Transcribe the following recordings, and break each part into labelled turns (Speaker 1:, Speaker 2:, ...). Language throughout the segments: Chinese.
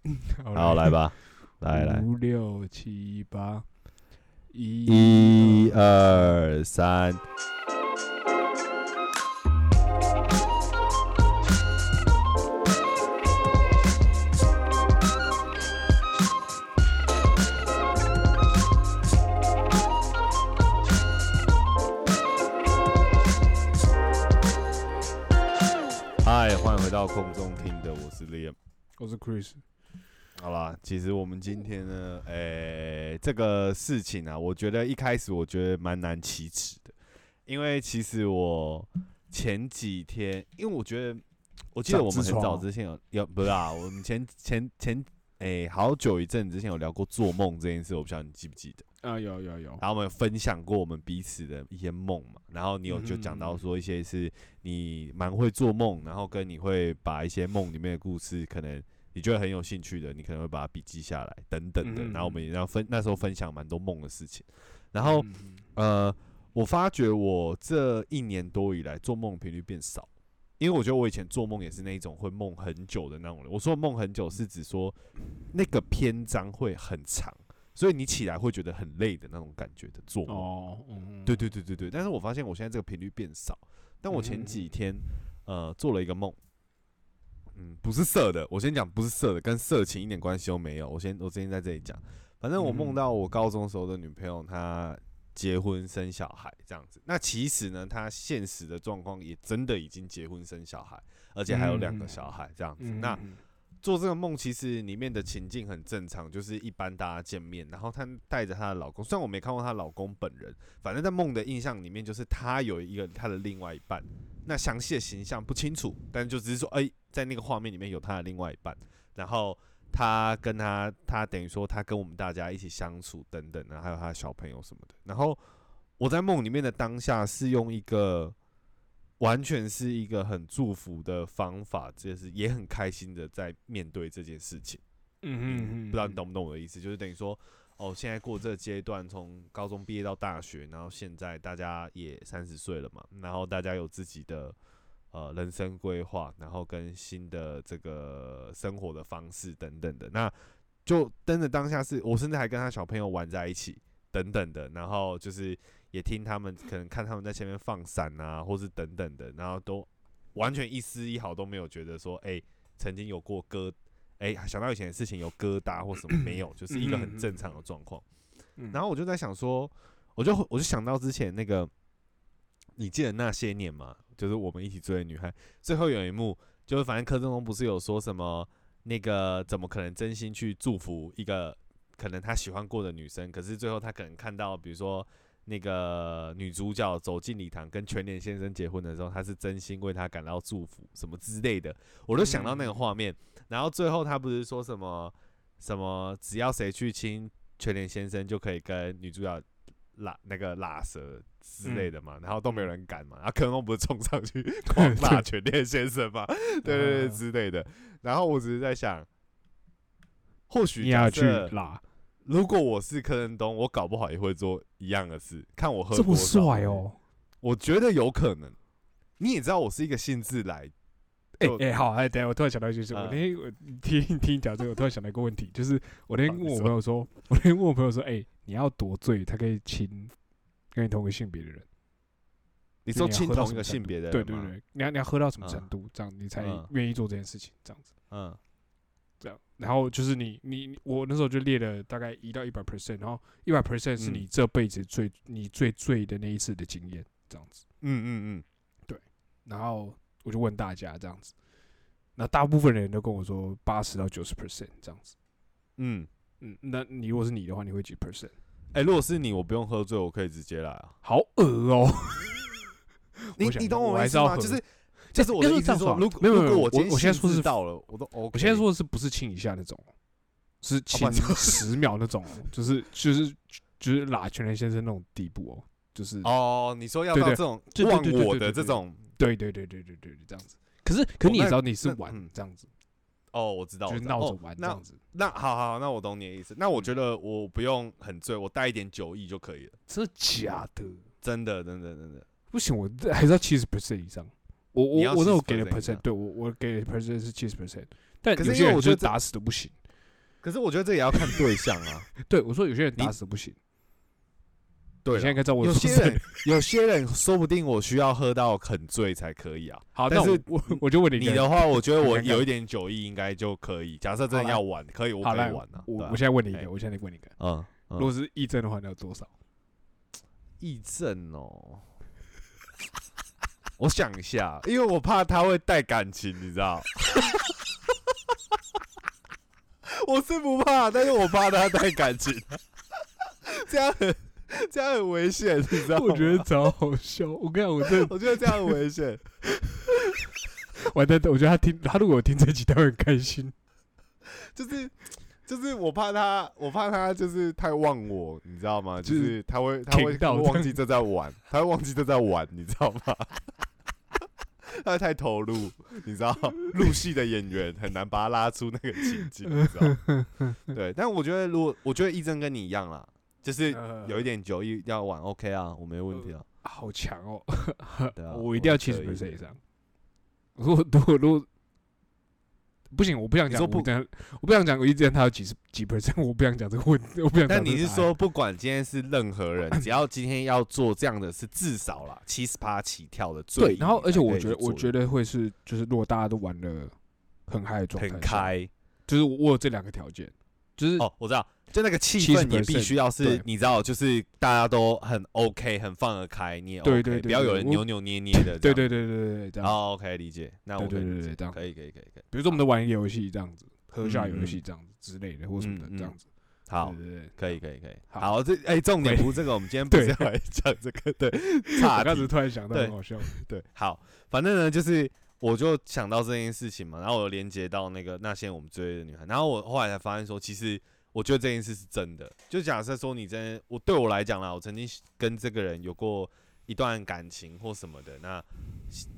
Speaker 1: 好，来吧，来来，
Speaker 2: 五六七八，
Speaker 1: 一二三。嗨，欢迎回到空中听的，我是 Liam。
Speaker 2: 我是 Chris。
Speaker 1: 好啦，其实我们今天呢，诶、这个事情啊，我觉得一开始我觉得蛮难启齿的，因为其实我前几天，因为我觉得，我记得我们很早之前有有不是啊，我们前前前诶、好久一阵子之前有聊过做梦这件事，我不知道你记不记得。
Speaker 2: 啊，有有有，
Speaker 1: 然后我们有分享过我们彼此的一些梦嘛，然后你有就讲到说一些是你蛮会做梦，然后跟你会把一些梦里面的故事，可能你觉得很有兴趣的，你可能会把它笔记下来等等的。
Speaker 2: 嗯
Speaker 1: 然后我们也要分那时候分享蛮多梦的事情，然后
Speaker 2: 嗯
Speaker 1: 呃，我发觉我这一年多以来做梦频率变少，因为我觉得我以前做梦也是那一种会梦很久的那种人。我说梦很久是指说那个篇章会很长，所以你起来会觉得很累的那种感觉的做梦。
Speaker 2: 哦，嗯，
Speaker 1: 对对对对对，但是我发现我现在这个频率变少，但我前
Speaker 2: 嗯
Speaker 1: 几天呃做了一个梦，嗯，不是色的，我先讲不是色的，跟色情一点关系都没有。我先我之前在这里讲，反正我梦
Speaker 2: 嗯
Speaker 1: 到我高中时候的女朋友她结婚生小孩这样子。那其实呢，她现实的状况也真的已经结婚生小孩，而且还有两个
Speaker 2: 嗯
Speaker 1: 小孩这样子。
Speaker 2: 嗯，
Speaker 1: 那
Speaker 2: 嗯
Speaker 1: 做这个梦，其实里面的情境很正常，就是一般大家见面，然后她带着她的老公，虽然我没看过她老公本人，反正在梦的印象里面，就是她有一个她的另外一半，那详细的形象不清楚，但就只是说，哎、在那个画面里面有她的另外一半，然后她跟她，她等于说她跟我们大家一起相处等等的，还有她的小朋友什么的，然后我在梦里面的当下是用一个。完全是一个很祝福的方法，就是也很开心的在面对这件事情。
Speaker 2: 嗯嗯嗯，
Speaker 1: 不知道你懂不懂我的意思？就是等于说，哦，现在过这个阶段，从高中毕业到大学，然后现在大家也三十岁了嘛，然后大家有自己的呃人生规划，然后跟新的这个生活的方式等等的，那就真的当下是我甚至还跟他小朋友玩在一起等等的，然后就是也听他们可能看他们在前面放闪啊，或是等等的，然后都完全一丝一毫都没有觉得说，哎、曾经有过疙，哎、想到以前的事情有疙瘩或什么没有，就是一个很正常的状况。
Speaker 2: 嗯
Speaker 1: 然后我就在想说，我就我就想到之前那个，你记得那些年吗？就是我们一起追的女孩，最后有一幕，就是反正柯震东不是有说什么，那个怎么可能真心去祝福一个可能他喜欢过的女生，可是最后他可能看到，比如说。那个女主角走进礼堂跟全联先生结婚的时候，她是真心为他感到祝福，什么之类的，我都想到那个画面。然后最后他不是说什么什么，只要谁去亲全联先生就可以跟女主角拉那个拉舌之类的嘛，然后都没有人敢嘛，然后柯东不是冲上去 狂骂全联先生嘛，对对对
Speaker 2: 嗯
Speaker 1: 之类的。然后我只是在想，或许
Speaker 2: 你要去拉，
Speaker 1: 如果我是柯震东，我搞不好也会做一样的事，看我喝
Speaker 2: 这么帅哦！
Speaker 1: 我觉得有可能。你也知道我是一个兴致来，就
Speaker 2: 哎哎，好，哎，等下我突然想到一件事，我
Speaker 1: 嗯
Speaker 2: 那天我听听你讲这个，我突然想到一个问题，就是我那天问我朋友说，我那天问我朋友说，哎，你要多醉他可以亲跟你同个性别的人？
Speaker 1: 你说亲同一个性别的人吗，
Speaker 2: 对对对，你要你要喝到什么
Speaker 1: 嗯。
Speaker 2: 程度，这样你才
Speaker 1: 嗯。
Speaker 2: 愿意做这件事情，这样子。
Speaker 1: 嗯
Speaker 2: 然后就是你你你我那时候就列了大概一到一百 percent，然后一百 percent 是
Speaker 1: 嗯
Speaker 2: 你这辈子最、你最醉的那一次的经验，这样子。
Speaker 1: 嗯嗯嗯，对
Speaker 2: 然后我就问大家这样子，那大部分人都跟我说八十到九十 percent 这样子。
Speaker 1: 嗯，
Speaker 2: 嗯，那你如果是你的话，你会几 percent？
Speaker 1: 哎、如果是你，我不用喝醉，我可以直接来啊。
Speaker 2: 好恶哦、
Speaker 1: 你
Speaker 2: 我
Speaker 1: 你懂我意思吗？就是就是我的
Speaker 2: 要
Speaker 1: 意思是说，
Speaker 2: 这样说
Speaker 1: 如果
Speaker 2: 没有没有
Speaker 1: 我
Speaker 2: 我我现在说是
Speaker 1: 到了，我都 OK。
Speaker 2: 我现在说的是不是亲一下那种，是亲十秒那种哦，就是就是就是拉全人先生那种地步哦，就是
Speaker 1: 哦，你说要到这种忘我的这种
Speaker 2: 对对对对对对对，这样子。可是可是你也知道你是玩
Speaker 1: 嗯
Speaker 2: 这样子，
Speaker 1: 哦，我知道，
Speaker 2: 就闹着玩这样子，
Speaker 1: 那好好，那我懂你的意思。那我
Speaker 2: 嗯
Speaker 1: 觉得我不用很醉，我带一点酒意就可以了。
Speaker 2: 真的假的？
Speaker 1: 真的，真的，真的。
Speaker 2: 不行，我这还是要七十 percent 以上。我我我那我
Speaker 1: 70%
Speaker 2: 给的 percent，
Speaker 1: 上
Speaker 2: 对我我给的 percent 是七十 percent，但
Speaker 1: 可是
Speaker 2: 有些人就是
Speaker 1: 因为我觉得
Speaker 2: 打死都不行。
Speaker 1: 可是我觉得这也要看对象啊。
Speaker 2: 对我说有些人打死不行，
Speaker 1: 对
Speaker 2: 现在应该知道我
Speaker 1: 有些人，有些人说不定我需要喝到很醉才可以啊。
Speaker 2: 好，
Speaker 1: 但是
Speaker 2: 我我我就问你
Speaker 1: 你的话，我觉得我有一点酒意应该就可以。假设真的要玩，可以，我可以玩
Speaker 2: 我我现在问你一
Speaker 1: 哎
Speaker 2: 个，我现在问你一个，
Speaker 1: 嗯，嗯
Speaker 2: 如果是议政的话，你要多少？
Speaker 1: 议政哦，我想一下，因为我怕他会带感情，你知道？我是不怕，但是我怕他带感情，这样很这样很危险，你知道吗？
Speaker 2: 我觉得超好笑。我跟你讲，我真的
Speaker 1: 我觉得这样很危险。
Speaker 2: 完蛋，我觉得他听他如果听这集，他会很开心。
Speaker 1: 就是就是我怕他，我怕他就是太忘我，你知道吗？就
Speaker 2: 就是
Speaker 1: 是他会他会
Speaker 2: 听到
Speaker 1: 忘记这在玩，他会忘记这在玩，你知道吗？他太投入，你知道，入戏的演员很难把他拉出那个情境，你知道？对，但我觉得如果我觉得义正跟你一样啦，就是
Speaker 2: 呃
Speaker 1: 有一点酒意要玩，OK 啊，我没问题啊。
Speaker 2: 好强哦！
Speaker 1: 对啊，
Speaker 2: 我一定要七十
Speaker 1: 可以
Speaker 2: percent 以上。如果如果如果不行，我不想讲
Speaker 1: 不
Speaker 2: 我不想讲我一直他有几十几 percent，我不想讲这个问题，我不想讲
Speaker 1: 但。你是说，不管今天是任何人，只要今天要做这样的是至少啦七十趴起跳的最
Speaker 2: 对？然后，而且我觉得，我觉得会是，就是如果大家都玩的很嗨的状态，
Speaker 1: 很，开
Speaker 2: 就是我有这两个条件，就是
Speaker 1: 哦，我知道，就那个气氛也必须要是，你知道，就是大家都很 OK，很放得开，你也 OK，不要有人扭扭捏捏的，
Speaker 2: 对对对对对对，这样。
Speaker 1: 哦，OK，理解，那我
Speaker 2: 对对
Speaker 1: 可以可以可以可以可以，
Speaker 2: 比如说我们的玩一个游戏这样子，喝下
Speaker 1: 嗯
Speaker 2: 游戏这样子之类的，或什么的这样子。
Speaker 1: 好可以可以可以，
Speaker 2: 好。
Speaker 1: 好，这哎，重点不是这个，我们今天不是要来讲这个，对，
Speaker 2: 我
Speaker 1: 差题。
Speaker 2: 刚才突然想到，
Speaker 1: 对。
Speaker 2: 很好笑。
Speaker 1: 对，好，反正呢，就是我就想到这件事情嘛，然后我连接到那个那些我们追的女孩，然后我后来才发现说，其实我觉得这件事是真的。就假设说你真的，我对我来讲啦，我曾经跟这个人有过一段感情或什么的，那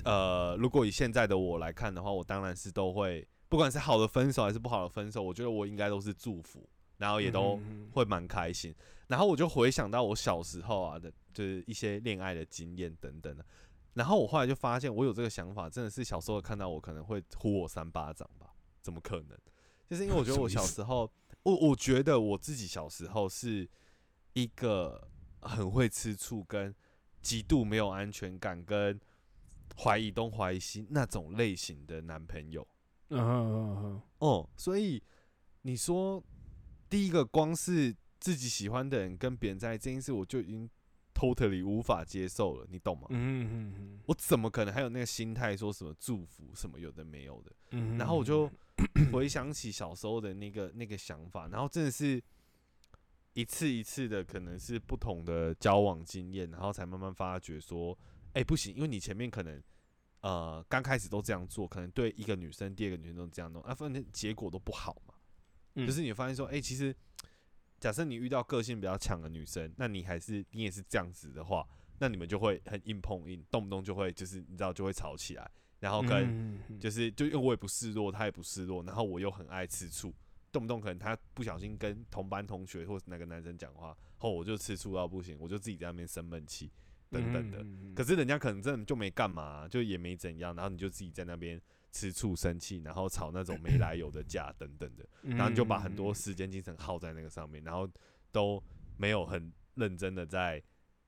Speaker 1: 呃，如果以现在的我来看的话，我当然是都会，不管是好的分手还是不好的分手，我觉得我应该都是祝福，然后也都。
Speaker 2: 嗯
Speaker 1: 会蛮开心。然后我就回想到我小时候啊的，就是一些恋爱的经验等等的。然后我后来就发现，我有这个想法，真的是小时候看到我可能会呼我三巴掌吧？怎么可能？就是因为我觉得我小时候，我我觉得我自己小时候是一个很会吃醋、跟极度没有安全感、跟怀疑东怀疑西那种类型的男朋友。
Speaker 2: 嗯嗯嗯
Speaker 1: 哦，所以你说第一个光是自己喜欢的人跟别人在一起这件事，我就已经 totally 无法接受了，你懂吗？
Speaker 2: 嗯嗯嗯
Speaker 1: 我怎么可能还有那个心态说什么祝福什么有的没有的？
Speaker 2: 嗯，
Speaker 1: 然后我就回想起小时候的那个那个想法，然后真的是一次一次的，可能是不同的交往经验，然后才慢慢发觉说，哎、不行，因为你前面可能呃刚开始都这样做，可能对一个女生、第二个女生都这样弄，啊，反正结果都不好嘛。
Speaker 2: 嗯
Speaker 1: 就是你发现说，哎、其实假设你遇到个性比较强的女生，那你还是你也是这样子的话，那你们就会很硬碰硬，动不动就会就是你知道就会吵起来，然后跟。就是就因为我也不示弱，他也不示弱，然后我又很爱吃醋，动不动可能他不小心跟同班同学或是哪个男生讲话，后我就吃醋到不行，我就自己在那边生闷气等等的。
Speaker 2: 嗯
Speaker 1: 可是人家可能真的就没干嘛，就也没怎样，然后你就自己在那边吃醋生气，然后吵那种没来由的架等等的，
Speaker 2: 嗯
Speaker 1: 然后你就把很多时间精神耗在那个上面，然后都没有很认真的在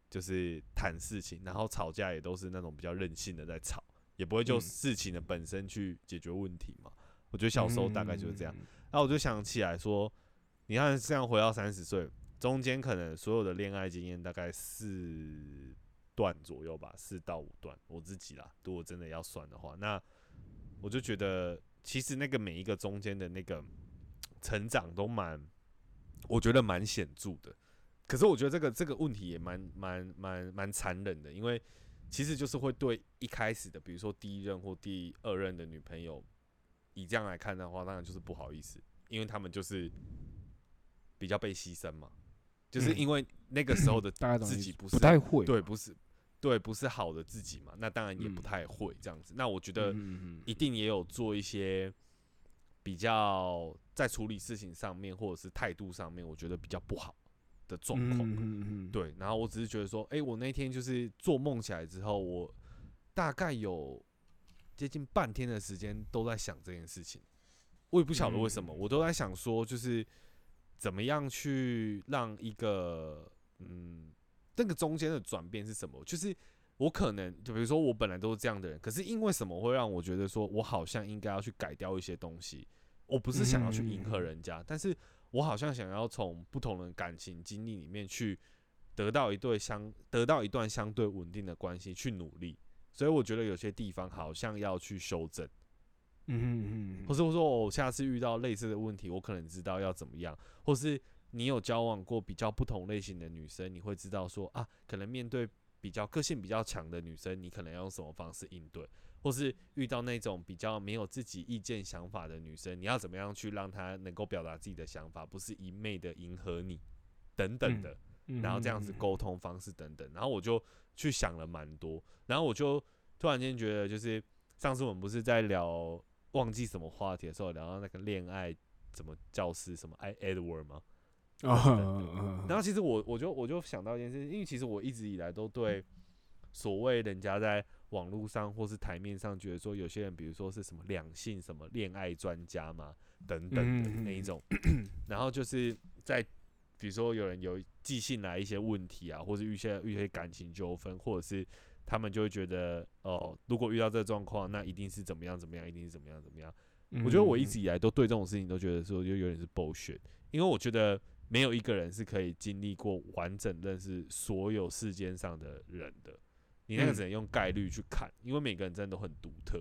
Speaker 1: 就是谈事情，然后吵架也都是那种比较任性的在吵。也不会就
Speaker 2: 嗯
Speaker 1: 事情的本身去解决问题嘛。我觉得小时候大概就是这样。
Speaker 2: 嗯。
Speaker 1: 那我就想起来说，你看这样回到三十岁，中间可能所有的恋爱经验大概四段左右吧，四到五段。我自己啦，如果真的要算的话，那我就觉得其实那个每一个中间的那个成长都蛮，我觉得蛮显著的。可是我觉得这个这个问题也蛮蛮蛮蛮残忍的，因为其实就是会对一开始的，比如说第一任或第二任的女朋友，以这样来看的话，当然就是不好意思，因为他们就是比较被牺牲嘛，就是
Speaker 2: 嗯
Speaker 1: 因为那个时候的自己不是
Speaker 2: 不太会，
Speaker 1: 对，不是对，不是好的自己嘛，那当然也不
Speaker 2: 嗯。
Speaker 1: 太会这样子。那我觉得一定也有做一些比较在处理事情上面，或者是态度上面，我觉得比较不好的状况。
Speaker 2: 嗯嗯嗯，
Speaker 1: 对，然后我只是觉得说，哎、我那天就是做梦起来之后，我大概有接近半天的时间都在想这件事情。我也不晓得为什么，
Speaker 2: 嗯
Speaker 1: 我都在想说，就是怎么样去让一个嗯，那个中间的转变是什么？就是我可能就比如说我本来都是这样的人，可是因为什么会让我觉得说我好像应该要去改掉一些东西？我不是想要去迎合人家，但是我好像想要从不同的感情经历里面去得到一对相得到一段相对稳定的关系去努力。所以我觉得有些地方好像要去修正。
Speaker 2: 嗯嗯嗯
Speaker 1: 或是我说我下次遇到类似的问题，我可能知道要怎么样，或是你有交往过比较不同类型的女生，你会知道说啊，可能面对比较个性比较强的女生，你可能要用什么方式应对，或是遇到那种比较没有自己意见想法的女生，你要怎么样去让她能够表达自己的想法，不是一昧的迎合你等等的。
Speaker 2: 嗯，
Speaker 1: 然后这样子沟通方式等等，然后我就去想了蛮多，然后我就突然间觉得，就是上次我们不是在聊忘记什么话题的时候，聊到那个恋爱什么教师什么爱 Edward 吗？
Speaker 2: 啊，
Speaker 1: 然后其实我我就我就想到一件事，因为其实我一直以来都对所谓人家在网络上或是台面上觉得说有些人，比如说是什么两性什么恋爱专家嘛等等的那一种，然后就是在比如说有人有寄信来一些问题啊，或是遇些遇些感情纠纷，或者是他们就会觉得哦，如果遇到这状况，那一定是怎么样怎么样，一定是怎么样怎么样。我觉得我一直以来都对这种事情都觉得说就有点是 bullshit，因为我觉得没有一个人是可以经历过完整认识所有世间上的人的，你那个
Speaker 2: 嗯
Speaker 1: 只能用概率去看，因为每个人真的都很独特，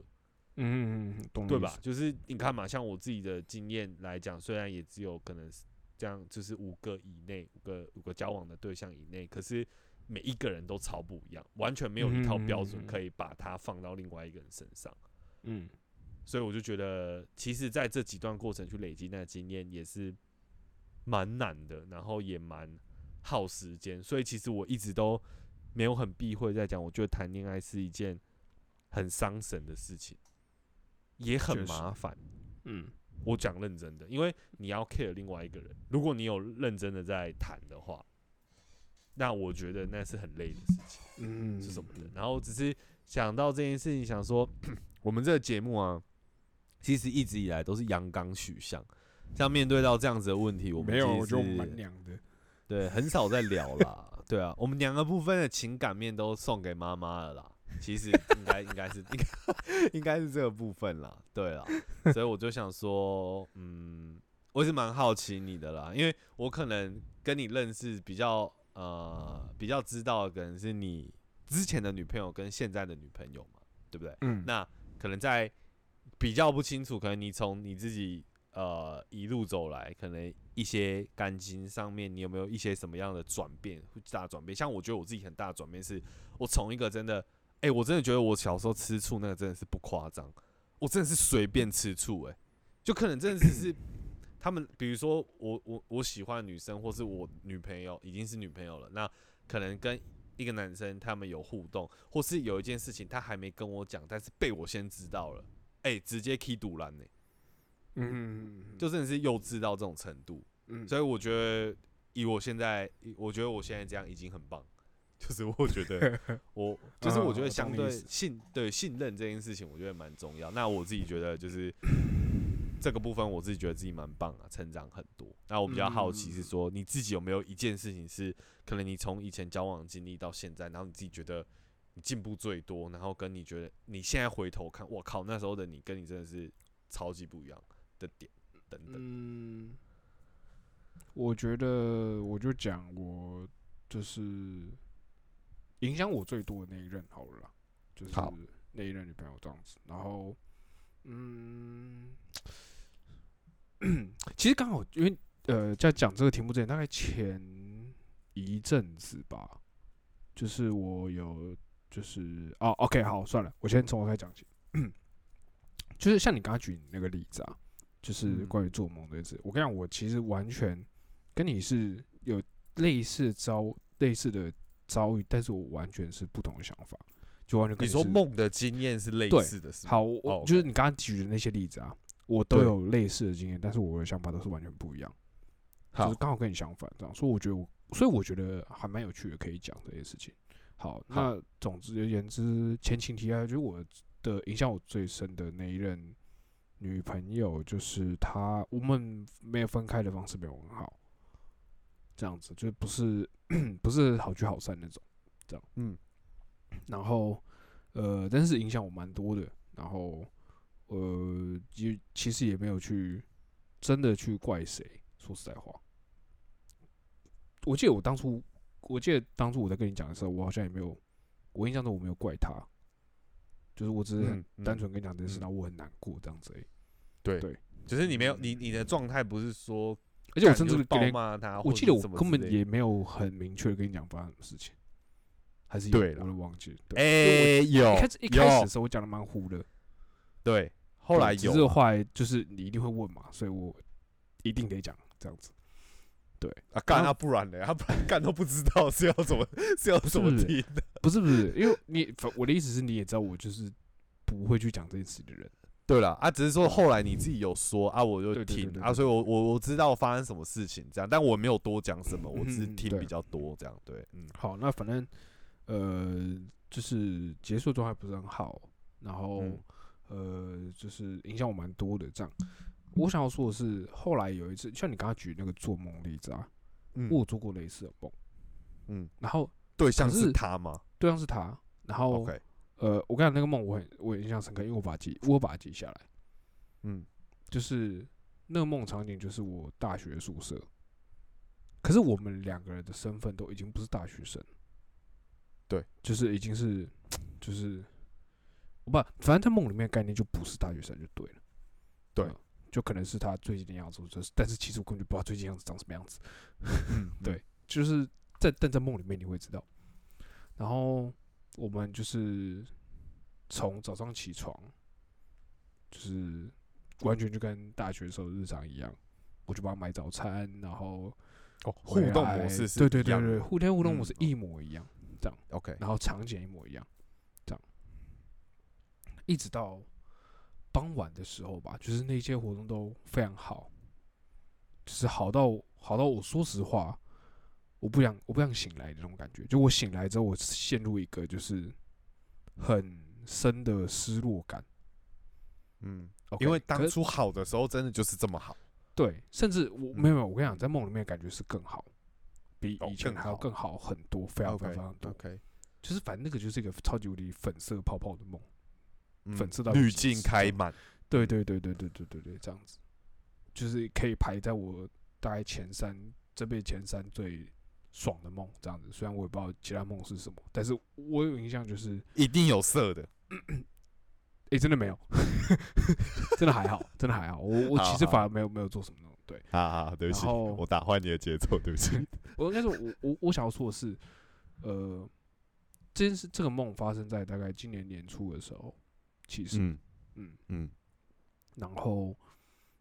Speaker 2: 嗯嗯嗯，懂
Speaker 1: 对吧？？就是你看嘛，像我自己的经验来讲，虽然也只有可能是这样，就是五个以内，五个五个交往的对象以内，可是每一个人都超不一样，完全没有一套标准
Speaker 2: 嗯
Speaker 1: 可以把它放到另外一个人身上。
Speaker 2: 嗯
Speaker 1: 所以我就觉得，其实在这几段过程去累积那个经验也是蛮难的，然后也蛮耗时间。所以其实我一直都没有很避讳在讲，我觉得谈恋爱是一件很伤神的事情，也很麻烦。
Speaker 2: 嗯
Speaker 1: 我讲认真的，因为你要 care 另外一个人，如果你有认真的在谈的话，那我觉得那是很累的事情。
Speaker 2: 嗯，
Speaker 1: 是什么的。然后只是想到这件事情，想说 我们这个节目啊，其实一直以来都是阳刚取向。像面对到这样子的问题，我们
Speaker 2: 没有，
Speaker 1: 其实
Speaker 2: 我觉得我们蛮娘的。
Speaker 1: 对，很少在聊啦。对啊，我们两个部分的情感面都送给妈妈了啦。其实应该应该是应该 应该是这个部分啦，对啦，所以我就想说，嗯，我也是蛮好奇你的啦，因为我可能跟你认识比较呃比较知道，的可能是你之前的女朋友跟现在的女朋友嘛，对不对？
Speaker 2: 嗯，
Speaker 1: 那可能在比较不清楚，可能你从你自己呃一路走来，可能一些感情上面，你有没有一些什么样的转变，大转变？像我觉得我自己很大的转变是，我从一个真的，哎、我真的觉得我小时候吃醋那个真的是不夸张，我真的是随便吃醋，哎，就可能真的是是他们，比如说我我我喜欢女生，或是我女朋友已经是女朋友了，那可能跟一个男生他们有互动，或是有一件事情他还没跟我讲，但是被我先知道了，哎、直接 key 堵拦呢，
Speaker 2: 嗯，
Speaker 1: 就真的是幼稚到这种程度，
Speaker 2: 嗯，
Speaker 1: 所以我觉得以我现在，我觉得我现在这样已经很棒，就是我觉得 我就是我觉得
Speaker 2: 啊
Speaker 1: 相对信对信任这件事情，我觉得蛮重要。那我自己觉得就是 这个部分，我自己觉得自己蛮棒啊，成长很多。那我比较好奇是说，你自己有没有一件事情是可能你从以前交往经历到现在，然后你自己觉得你进步最多，然后跟你觉得你现在回头看，我靠，那时候的你跟你真的是超级不一样的点等等。
Speaker 2: 嗯，我觉得我就讲我就是影响我最多的那一任好了啦，就是那一任女朋友这样子。然后，嗯，其实刚好因为呃，在讲这个题目之前，大概前一阵子吧，就是我有就是哦，OK，好，算了，我先从我开始讲起。就是像你刚刚举那个例子啊，就是
Speaker 1: 嗯。
Speaker 2: 关于做梦这件事。我跟你讲，我其实完全跟你是有类似的遭类似的遭遇，但是我完全是不同的想法，就完全跟是
Speaker 1: 你说梦的经验是类似的是吗？
Speaker 2: 好，我、
Speaker 1: 哦
Speaker 2: 就是你刚刚举的那些例子啊，我都有类似的经验，但是我的想法都是完全不一样，就
Speaker 1: 好。
Speaker 2: 是刚好跟你相反，这样，所以我觉得我，所以我觉得还蛮有趣的，可以讲这些事情。好，那总之而言之，前情提要，就是我的影响我最深的那一任女朋友就是她，我们没有分开的方式没有很好，这样子就不是 不是好聚好散那种，这样，
Speaker 1: 嗯，
Speaker 2: 然后呃，但是影响我蛮多的，然后呃，也其实也没有去真的去怪谁，说实在话，我记得我当初，我记得当初我在跟你讲的时候，我好像也没有，我印象中我没有怪他，就是我只是很单纯跟你讲这件事，
Speaker 1: 嗯
Speaker 2: 然后我很难过这样子而已。
Speaker 1: 对
Speaker 2: 对，
Speaker 1: 只是你没有你你的状态不是说，
Speaker 2: 而且我甚至连
Speaker 1: 骂他，
Speaker 2: 我记得我根本也没有很明确的跟你讲发生什么事情，还是有
Speaker 1: 对了
Speaker 2: 我都忘记了。对，
Speaker 1: 哎、有
Speaker 2: 一开始一开始的时候我讲的蛮糊的，
Speaker 1: 对，后来
Speaker 2: 对只是后来就是你一定会问嘛，所以我一定得讲这样子。
Speaker 1: 啊，干他不然的，他不然干都不知道是要怎么是要怎么听的。
Speaker 2: 不是不是，因为你反我的意思是你也知道我就是不会去讲这件事的人。
Speaker 1: 对了啊，只是说后来你自己有说啊，我就
Speaker 2: 对对对
Speaker 1: 听啊，
Speaker 2: 对对
Speaker 1: 所以我我我知道发生什么事情这样，但我没有多讲什么，我只是听比较多这样。对，嗯
Speaker 2: 好，那反正呃，就是结束状态不是很好，然后、
Speaker 1: 嗯
Speaker 2: 呃，就是影响我蛮多的。这样，我想要说的是，后来有一次，像你刚刚举那个做梦例子啊，
Speaker 1: 嗯
Speaker 2: 我有做过类似的梦，
Speaker 1: 嗯，
Speaker 2: 然后
Speaker 1: 对象
Speaker 2: 可是
Speaker 1: 是他吗
Speaker 2: 对象是他，然后
Speaker 1: ？OK，
Speaker 2: 呃，我跟你讲那个梦，我很我很印象深刻，因为我把它记，我有把它记下来。
Speaker 1: 嗯
Speaker 2: 就是那个梦场景，就是我大学宿舍，可是我们两个人的身份都已经不是大学生，
Speaker 1: 对，
Speaker 2: 就是已经是就是不，反正在梦里面的概念就不是大学生就对了，
Speaker 1: 对
Speaker 2: 嗯就可能是他最近的样子，就是但是其实我根本就不知道最近样子长什么样子，
Speaker 1: 嗯，
Speaker 2: 对就是在但在梦里面你会知道，然后我们就是从早上起床，就是完全就跟大学时候的日常一样，我就帮他买早餐，然后
Speaker 1: 哦，互动模式是
Speaker 2: 对对对对，互天互动模式
Speaker 1: 嗯。
Speaker 2: 一模一样，这样
Speaker 1: ，OK，
Speaker 2: 然后场景一模一样，这样，一直到傍晚的时候吧，就是那些活动都非常好，就是好到好到我说实话，我不想我不想醒来的那种感觉，就我醒来之后，我陷入一个就是很深的失落感。
Speaker 1: 嗯因为当初好的时候真的就是这么好。
Speaker 2: 对，甚至我
Speaker 1: 嗯
Speaker 2: 没有没有，我跟你讲，在梦里面感觉是更好，比
Speaker 1: 哦
Speaker 2: 以前还要
Speaker 1: 更好
Speaker 2: 更好很多，非常非常非常多。
Speaker 1: OK，
Speaker 2: 就是反正那个就是一个超级无敌粉色泡泡的梦。
Speaker 1: 嗯
Speaker 2: 粉色到
Speaker 1: 滤镜开满。
Speaker 2: 对对对对对对对对，这样子，就是可以排在我大概前三这辈子前三最爽的梦这样子。虽然我也不知道其他梦是什么，但是我有印象就是，
Speaker 1: 一定有色的，
Speaker 2: 诶，真的没有，真的还好，真的还好。我我其实反而没有没有做什么那种。对
Speaker 1: 好好，对不起，我打坏你的节奏，对不起。
Speaker 2: 我应该说我我我想要说的是，呃，这件事这个梦发生在大概今年年初的时候，其实
Speaker 1: 嗯
Speaker 2: 嗯
Speaker 1: 嗯
Speaker 2: 然后，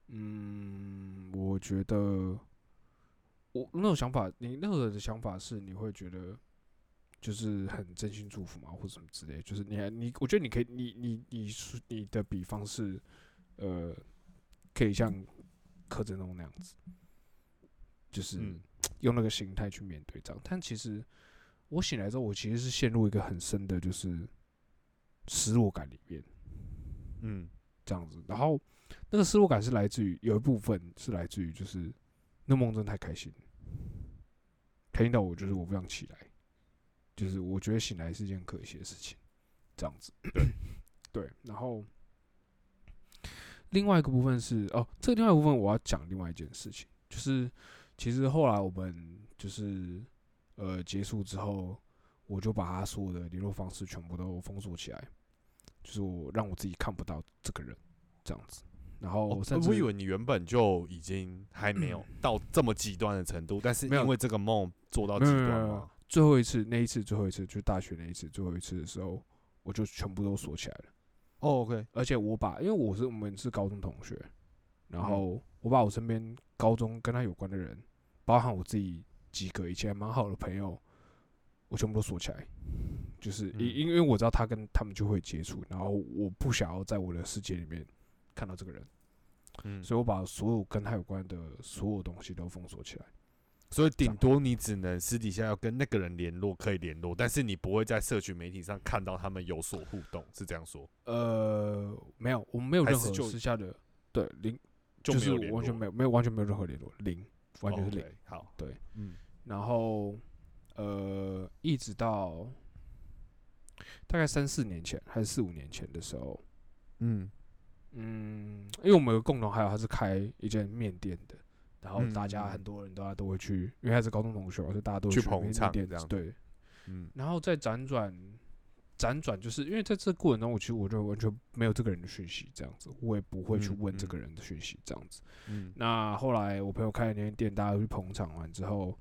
Speaker 2: 嗯，我觉得我那种想法，你那个的想法是你会觉得就是很真心祝福嘛，或者什么之类，就是你还你，我觉得你可以，你你你是你的比方是，呃，可以像柯震东那样子，就是
Speaker 1: 嗯
Speaker 2: 用那个心态去面对这样。但其实我醒来之后，我其实是陷入一个很深的，就是失落感里面。
Speaker 1: 嗯
Speaker 2: 这样子。然后那个失落感是来自于有一部分是来自于就是那梦真的太开心，开心到我就是我不想起来，就是我觉得醒来是一件可惜的事情，这样子。
Speaker 1: 对
Speaker 2: 对，然后另外一个部分是哦，这个另外一部分我要讲另外一件事情，就是其实后来我们就是呃结束之后，我就把他所有的联络方式全部都封锁起来，就是我让我自己看不到这个人这样子。然后
Speaker 1: 哦
Speaker 2: 甚至、
Speaker 1: 我以为你原本就已经还没有到这么极端的程度，但是因为这个梦做到极端嘛，
Speaker 2: 最后一次那一次最后一次就大学那一次最后一次的时候，我就全部都锁起来了。
Speaker 1: 哦，OK，
Speaker 2: 而且我把，因为我是我们是高中同学，然
Speaker 1: 嗯
Speaker 2: 后我把我身边高中跟他有关的人，包含我自己几个以前蛮好的朋友，我全部都锁起来。就是因
Speaker 1: 嗯
Speaker 2: 因为我知道他跟他们就会接触，然后我不想要在我的世界里面看到这个人，
Speaker 1: 嗯，
Speaker 2: 所以我把所有跟他有关的所有东西都封锁起来。
Speaker 1: 所以顶多你只能私底下要跟那个人联络，可以联络，但是你不会在社群媒体上看到他们有所互动，是这样说？
Speaker 2: 呃，没有，我们没有任何私下的对，零
Speaker 1: 就是
Speaker 2: 完全没有没有完全没有任何联络，零，完全是零。
Speaker 1: 好，
Speaker 2: 对，
Speaker 1: 嗯
Speaker 2: 然后呃，一直到大概三四年前还是四五年前的时候，
Speaker 1: 嗯。
Speaker 2: 嗯，因为我们有共同好友，他是开一间面店的，然后
Speaker 1: 嗯
Speaker 2: 大家
Speaker 1: 嗯
Speaker 2: 很多人都都会去，因为他是高中同学嘛，所以大家都会
Speaker 1: 去捧场
Speaker 2: 店
Speaker 1: 这样。子
Speaker 2: 对，
Speaker 1: 嗯。
Speaker 2: 然后再辗转辗转，就是因为在这过程中，我其实我就完全没有这个人的讯息，这样子，我也不会去问这个人的讯息，这样子。
Speaker 1: 嗯。
Speaker 2: 那后来我朋友开了那间店，大家都去捧场完之后，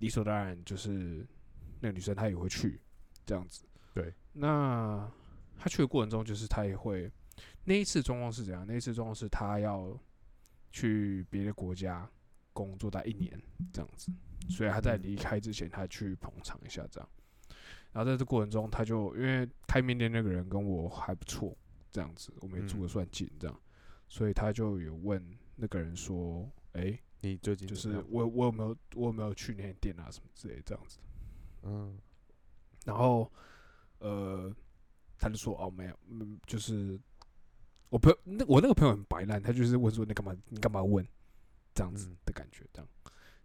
Speaker 2: 理所当然就是那个女生她也会去这样子。
Speaker 1: 对，
Speaker 2: 那她去的过程中，就是她也会那一次状况是怎样？那一次状况是她要去别的国家工作大概一年这样子，所以她在
Speaker 1: 嗯
Speaker 2: 离开之前，她去捧场一下这样。然后在这过程中，她就因为开面店那个人跟我还不错，这样子，我们也住
Speaker 1: 嗯
Speaker 2: 的算近，这样，所以她就有问那个人说：“诶，
Speaker 1: 你最近
Speaker 2: 就是我我有没有我有没有去那间店啊什么之类这样子。
Speaker 1: 嗯
Speaker 2: 然后呃，他就说哦没有，嗯，就是我朋友那我那个朋友很白烂，他就是问说你干嘛你干嘛问这样子
Speaker 1: 嗯
Speaker 2: 的感觉这样。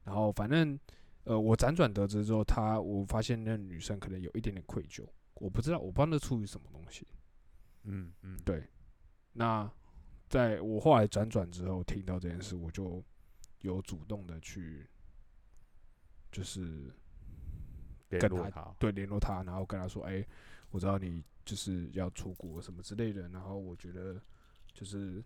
Speaker 2: 然后反正呃我辗转得知之后，他我发现那女生可能有一点点愧疚，我不知道我不知道那出于什么东西。
Speaker 1: 嗯嗯
Speaker 2: 对，那在我后来辗转之后听到这件事，我就有主动的去，就是跟
Speaker 1: 络他
Speaker 2: 对联络他，然后跟他说，哎、我知道你就是要出国什么之类的，然后我觉得就是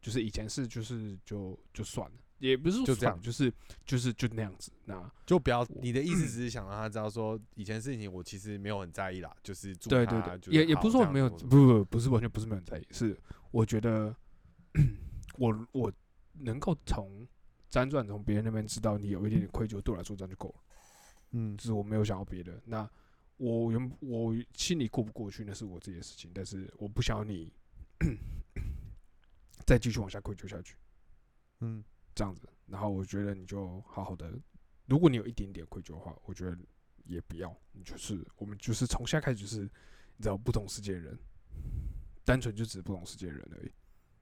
Speaker 2: 就是以前是就是就就算了，也不是说
Speaker 1: 就这样
Speaker 2: 就是就是就那样子。那
Speaker 1: 就不要你的意思只是想让他知道说以前事情我其实没有很在意啦，就是祝
Speaker 2: 对对对，
Speaker 1: 他
Speaker 2: 也也不是说我没有，不不不不是完全不是没有很在意，是我觉得 我我能够从辗转从别人那边知道你有一点点愧疚，对我来说这样就够了。
Speaker 1: 嗯
Speaker 2: 就是我没有想要别的。那我原我心里过不过去，那是我自己的事情，但是我不想要你再继续往下愧疚下去，
Speaker 1: 嗯
Speaker 2: 这样子。然后我觉得你就好好的，如果你有一点点愧疚的话，我觉得也不要，你就是我们就是从现在开始就是你知道不同世界的人，单纯就只是不同世界的人而已，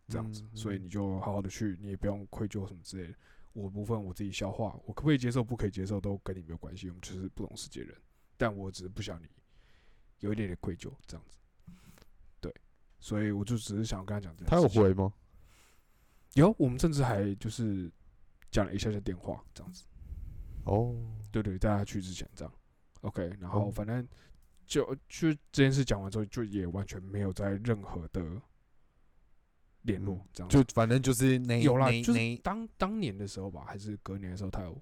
Speaker 2: 这样子。
Speaker 1: 嗯
Speaker 2: 所以你就好好的去，你也不用愧疚什么之类的。我的部分我自己消化，我可不可以接受，不可以接受都跟你没有关系，我们就是不同世界人。但我只是不想你有一点点愧疚这样子。对，所以我就只是想跟他讲这件
Speaker 1: 他有回吗？
Speaker 2: 有，我们甚至还就是讲了一下下电话这样子。
Speaker 1: 哦，
Speaker 2: 对对，在他去之前这样，OK，然后
Speaker 1: 哦
Speaker 2: 反正就就这件事讲完之后，就也完全没有在任何的联络
Speaker 1: 嗯
Speaker 2: 这样。
Speaker 1: 就反正就是那
Speaker 2: 有啦，就是当当年的时候吧，还是隔年的时候，他有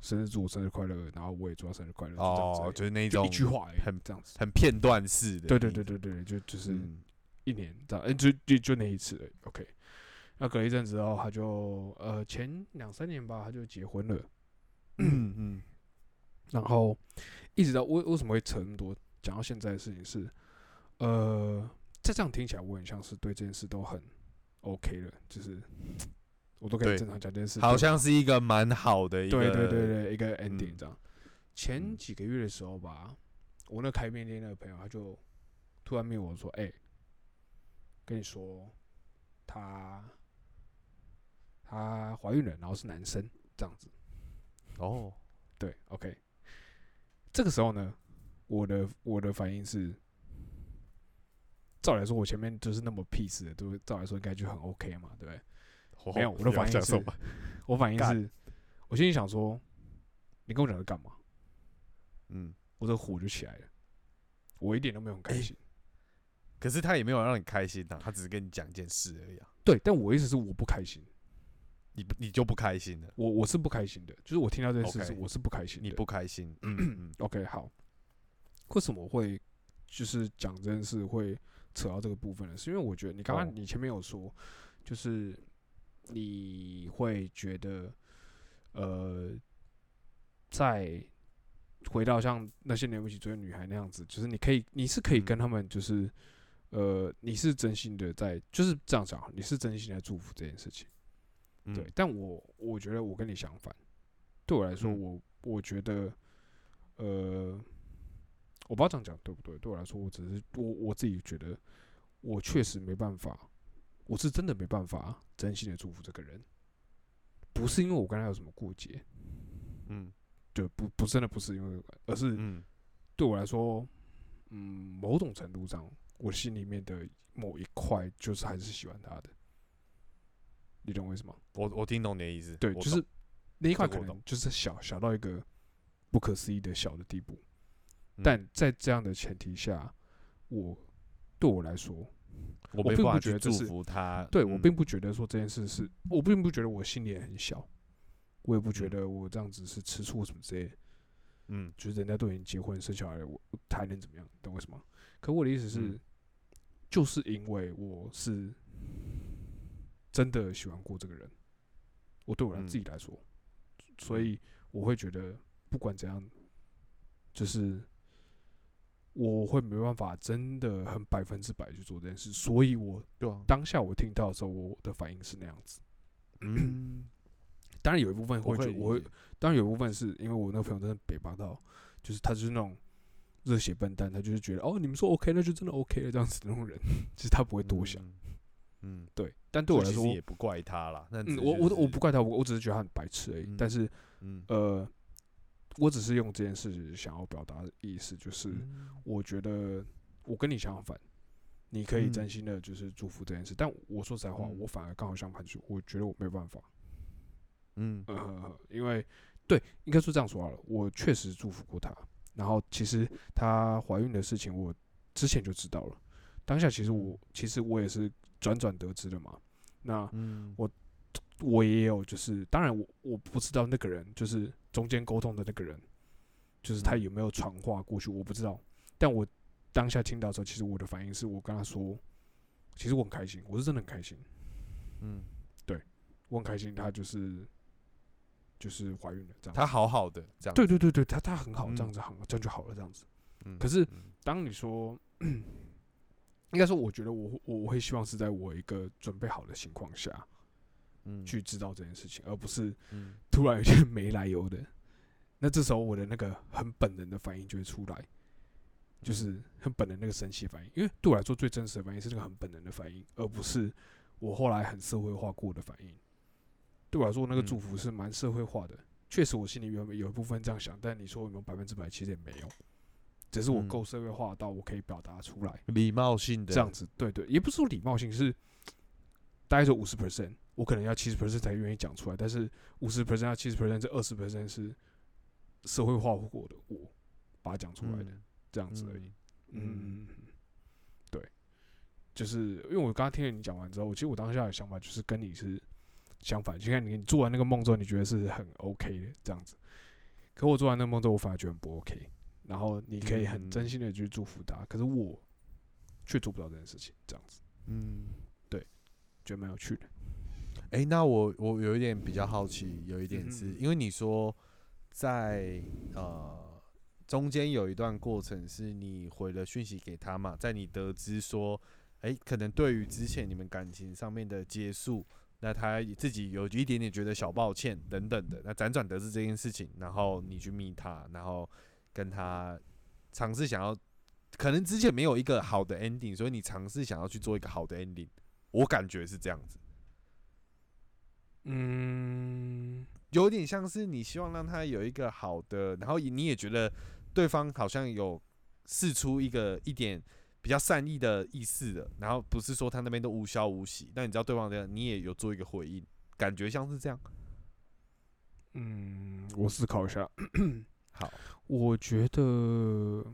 Speaker 2: 生日祝我生日快乐，然后我也祝他生日快乐，
Speaker 1: 哦，
Speaker 2: 就
Speaker 1: 就是那种
Speaker 2: 一句话，
Speaker 1: 很
Speaker 2: 这样子。
Speaker 1: 很片段式的，
Speaker 2: 对对对，对对，就就是
Speaker 1: 嗯
Speaker 2: 一年这样，哎、就就就那一次 OK。那隔一阵子之后，他就呃前两三年吧，他就结婚了。
Speaker 1: 嗯嗯
Speaker 2: 然后一直到为为什么会扯那么多，讲到现在的事情是，呃，在这样听起来，我很像是对这件事都很 OK 了，就是我都可以正常讲这件事，
Speaker 1: 好像是一个蛮好的一个，
Speaker 2: 对对对对一个 ending
Speaker 1: 嗯
Speaker 2: 这样。前
Speaker 1: 嗯
Speaker 2: 几个月的时候吧，我那开面店那个朋友他就突然灭我说：“哎、跟你说，她她怀孕了，然后是男生这样子。”
Speaker 1: 哦，
Speaker 2: 对，OK。这个时候呢，我的我的反应是，照理来说，我前面就是那么 peace 的，都照理来说应该就很 OK 嘛，对不对？没有，我的反应是
Speaker 1: 讲什么？，
Speaker 2: 我反应是，我心里想说，你跟我讲在干嘛？
Speaker 1: 嗯，
Speaker 2: 我这个火就起来了，我一点都没有很开
Speaker 1: 哎
Speaker 2: 心。
Speaker 1: 可是他也没有让你开心呐，他只是跟你讲一件事而已啊，
Speaker 2: 对，但我意思是我不开心，
Speaker 1: 你不你就不开心了，
Speaker 2: 我我是不开心的，就是我听到这件事是我是不开心的。
Speaker 1: 你不开心，嗯嗯
Speaker 2: OK，好。为什么我会就是讲这件事会扯到这个部分呢？是因为我觉得你刚刚
Speaker 1: 哦
Speaker 2: 你前面有说，就是你会觉得，呃，在回到像那些年不起追的女孩那样子，就是你可以，你是可以
Speaker 1: 嗯
Speaker 2: 跟他们就是，呃，你是真心的在，就是这样讲，你是真心的在祝福这件事情。
Speaker 1: 嗯，
Speaker 2: 对，但我我觉得我跟你相反，对我来说，
Speaker 1: 嗯
Speaker 2: 我我觉得，呃，我不知道这样讲对不对。对我来说，我只是我我自己觉得，我确实没办法我是真的没办法真心的祝福这个人，不是因为我跟他有什么过节，
Speaker 1: 嗯
Speaker 2: 对，不不真的不是因为，而是
Speaker 1: 嗯
Speaker 2: 对我来说，嗯，某种程度上，我心里面的某一块就是还是喜欢他的，你懂我意思吗？
Speaker 1: 我我听懂你的意思，
Speaker 2: 对，就是那一块可能就是小小到一个不可思议的小的地步，
Speaker 1: 嗯
Speaker 2: 但在这样的前提下，我对我来说，
Speaker 1: 我
Speaker 2: 我并不觉得这是
Speaker 1: 福他，
Speaker 2: 对我
Speaker 1: 嗯。
Speaker 2: 并不觉得说这件事是，我并不觉得我心里也很小，我也不觉
Speaker 1: 嗯。
Speaker 2: 得我这样子是吃醋什么之类的，
Speaker 1: 嗯。
Speaker 2: 就是人家都已经结婚生小孩了，我我还能怎么样？懂我意思吗？可我的意思是，
Speaker 1: 嗯。
Speaker 2: 就是因为我是真的喜欢过这个人，我对我自己来说，所以我会觉得不管怎样，就是我会没办法真的很百分之百去做这件事，所以我
Speaker 1: 对啊，
Speaker 2: 当下我听到的时候，我的反应是那样子。
Speaker 1: 嗯，
Speaker 2: 当然有一部分
Speaker 1: 会
Speaker 2: 会觉得，我会当然有一部分是因为我那个朋友真的北巴到，就是他就是那种热血笨蛋，他就是觉得哦，你们说 OK，那就真的 OK 了这样子的那种人，其实他不会多想。
Speaker 1: 嗯，嗯，
Speaker 2: 对，但对我来说
Speaker 1: 也不怪他啦，那
Speaker 2: 嗯，我我
Speaker 1: 是
Speaker 2: 我不怪他，我我只是觉得他很白痴而已。
Speaker 1: 嗯
Speaker 2: 但是
Speaker 1: 嗯
Speaker 2: 呃，我只是用这件事想要表达的意思，就是
Speaker 1: 嗯
Speaker 2: 我觉得我跟你相反，你可以
Speaker 1: 嗯
Speaker 2: 真心的就是祝福这件事，但我说实在话，
Speaker 1: 嗯
Speaker 2: 我反而刚好相反，就是我觉得我没有办法。
Speaker 1: 嗯
Speaker 2: 呃，因为对，应该说这样说好了，我确实祝福过她。然后其实她怀孕的事情，我之前就知道了。当下其实我其实我也是转转得知的嘛。那
Speaker 1: 嗯
Speaker 2: 我也有就是，当然我我不知道那个人就是中间沟通的那个人，就是他
Speaker 1: 嗯
Speaker 2: 有没有传话过去，我不知道。但我当下听到的时候，其实我的反应是我跟他说，其实我很开心，我是真的很开心，
Speaker 1: 嗯，对
Speaker 2: 我很开心，她就是就是怀孕了这样子。
Speaker 1: 他好好的这样，
Speaker 2: 对对对对，他他很好，
Speaker 1: 嗯
Speaker 2: 这样子好，这样就好了，这样子。
Speaker 1: 嗯，
Speaker 2: 可是
Speaker 1: 嗯
Speaker 2: 当你说，应该说，我觉得我我我会希望是在我一个准备好的情况下
Speaker 1: 嗯
Speaker 2: 去知道这件事情，而不是
Speaker 1: 嗯
Speaker 2: 突然有些没来由的。那这时候我的那个很本能的反应就会出来，
Speaker 1: 嗯
Speaker 2: 就是很本能那个神奇反应。因为对我来说，最真实的反应是那个很本能的反应，而不是我后来很社会化过的反应。对我来说，那个
Speaker 1: 嗯
Speaker 2: 祝福是蛮社会化的。确实，我心里有有一部分这样想，但你说有没有百分之百，其实也没有。只是我
Speaker 1: 嗯
Speaker 2: 够社会化到我可以表达出来，
Speaker 1: 礼貌性的
Speaker 2: 这样子。对对，也不是说礼貌性，是大概就五十 percent，我可能要七十 percent 才愿意讲出来，但是五十 percent 到七十 percent，这二十 percent 是社会化过的我把它讲出来的，
Speaker 1: 嗯
Speaker 2: 这样子而已。
Speaker 1: 嗯
Speaker 2: 对，就是因为我刚刚听了你讲完之后，其实我当下的想法就是跟你是相反。就看你你做完那个梦之后，你觉得是很 OK 的这样子，可我做完那个梦之后，我反而觉得不 OK。然后你可以很真
Speaker 1: 嗯
Speaker 2: 心的去祝福他，可是我却做不到这件事情，这样子
Speaker 1: 嗯。
Speaker 2: 对觉得蛮有趣的。
Speaker 1: 哎、那我我有一点比较好奇，有一点
Speaker 2: 嗯
Speaker 1: 是因为你说在呃中间有一段过程是你回了讯息给他嘛，在你得知说，哎、可能对于之前你们感情上面的结束，那他自己有一点点觉得小抱歉等等的，那辗转得知这件事情，然后你去密他，然后跟他尝试想要，可能之前没有一个好的 ending，所以你尝试想要去做一个好的 ending，我感觉是这样子。
Speaker 2: 嗯，
Speaker 1: 有点像是你希望让他有一个好的，然后你也觉得对方好像有试出一个一点比较善意的意思的，然后不是说他那边都无消无息，但你知道对方这样，你也有做一个回应，感觉像是这样。
Speaker 2: 嗯，我思考一下。
Speaker 1: 好，
Speaker 2: 我觉得，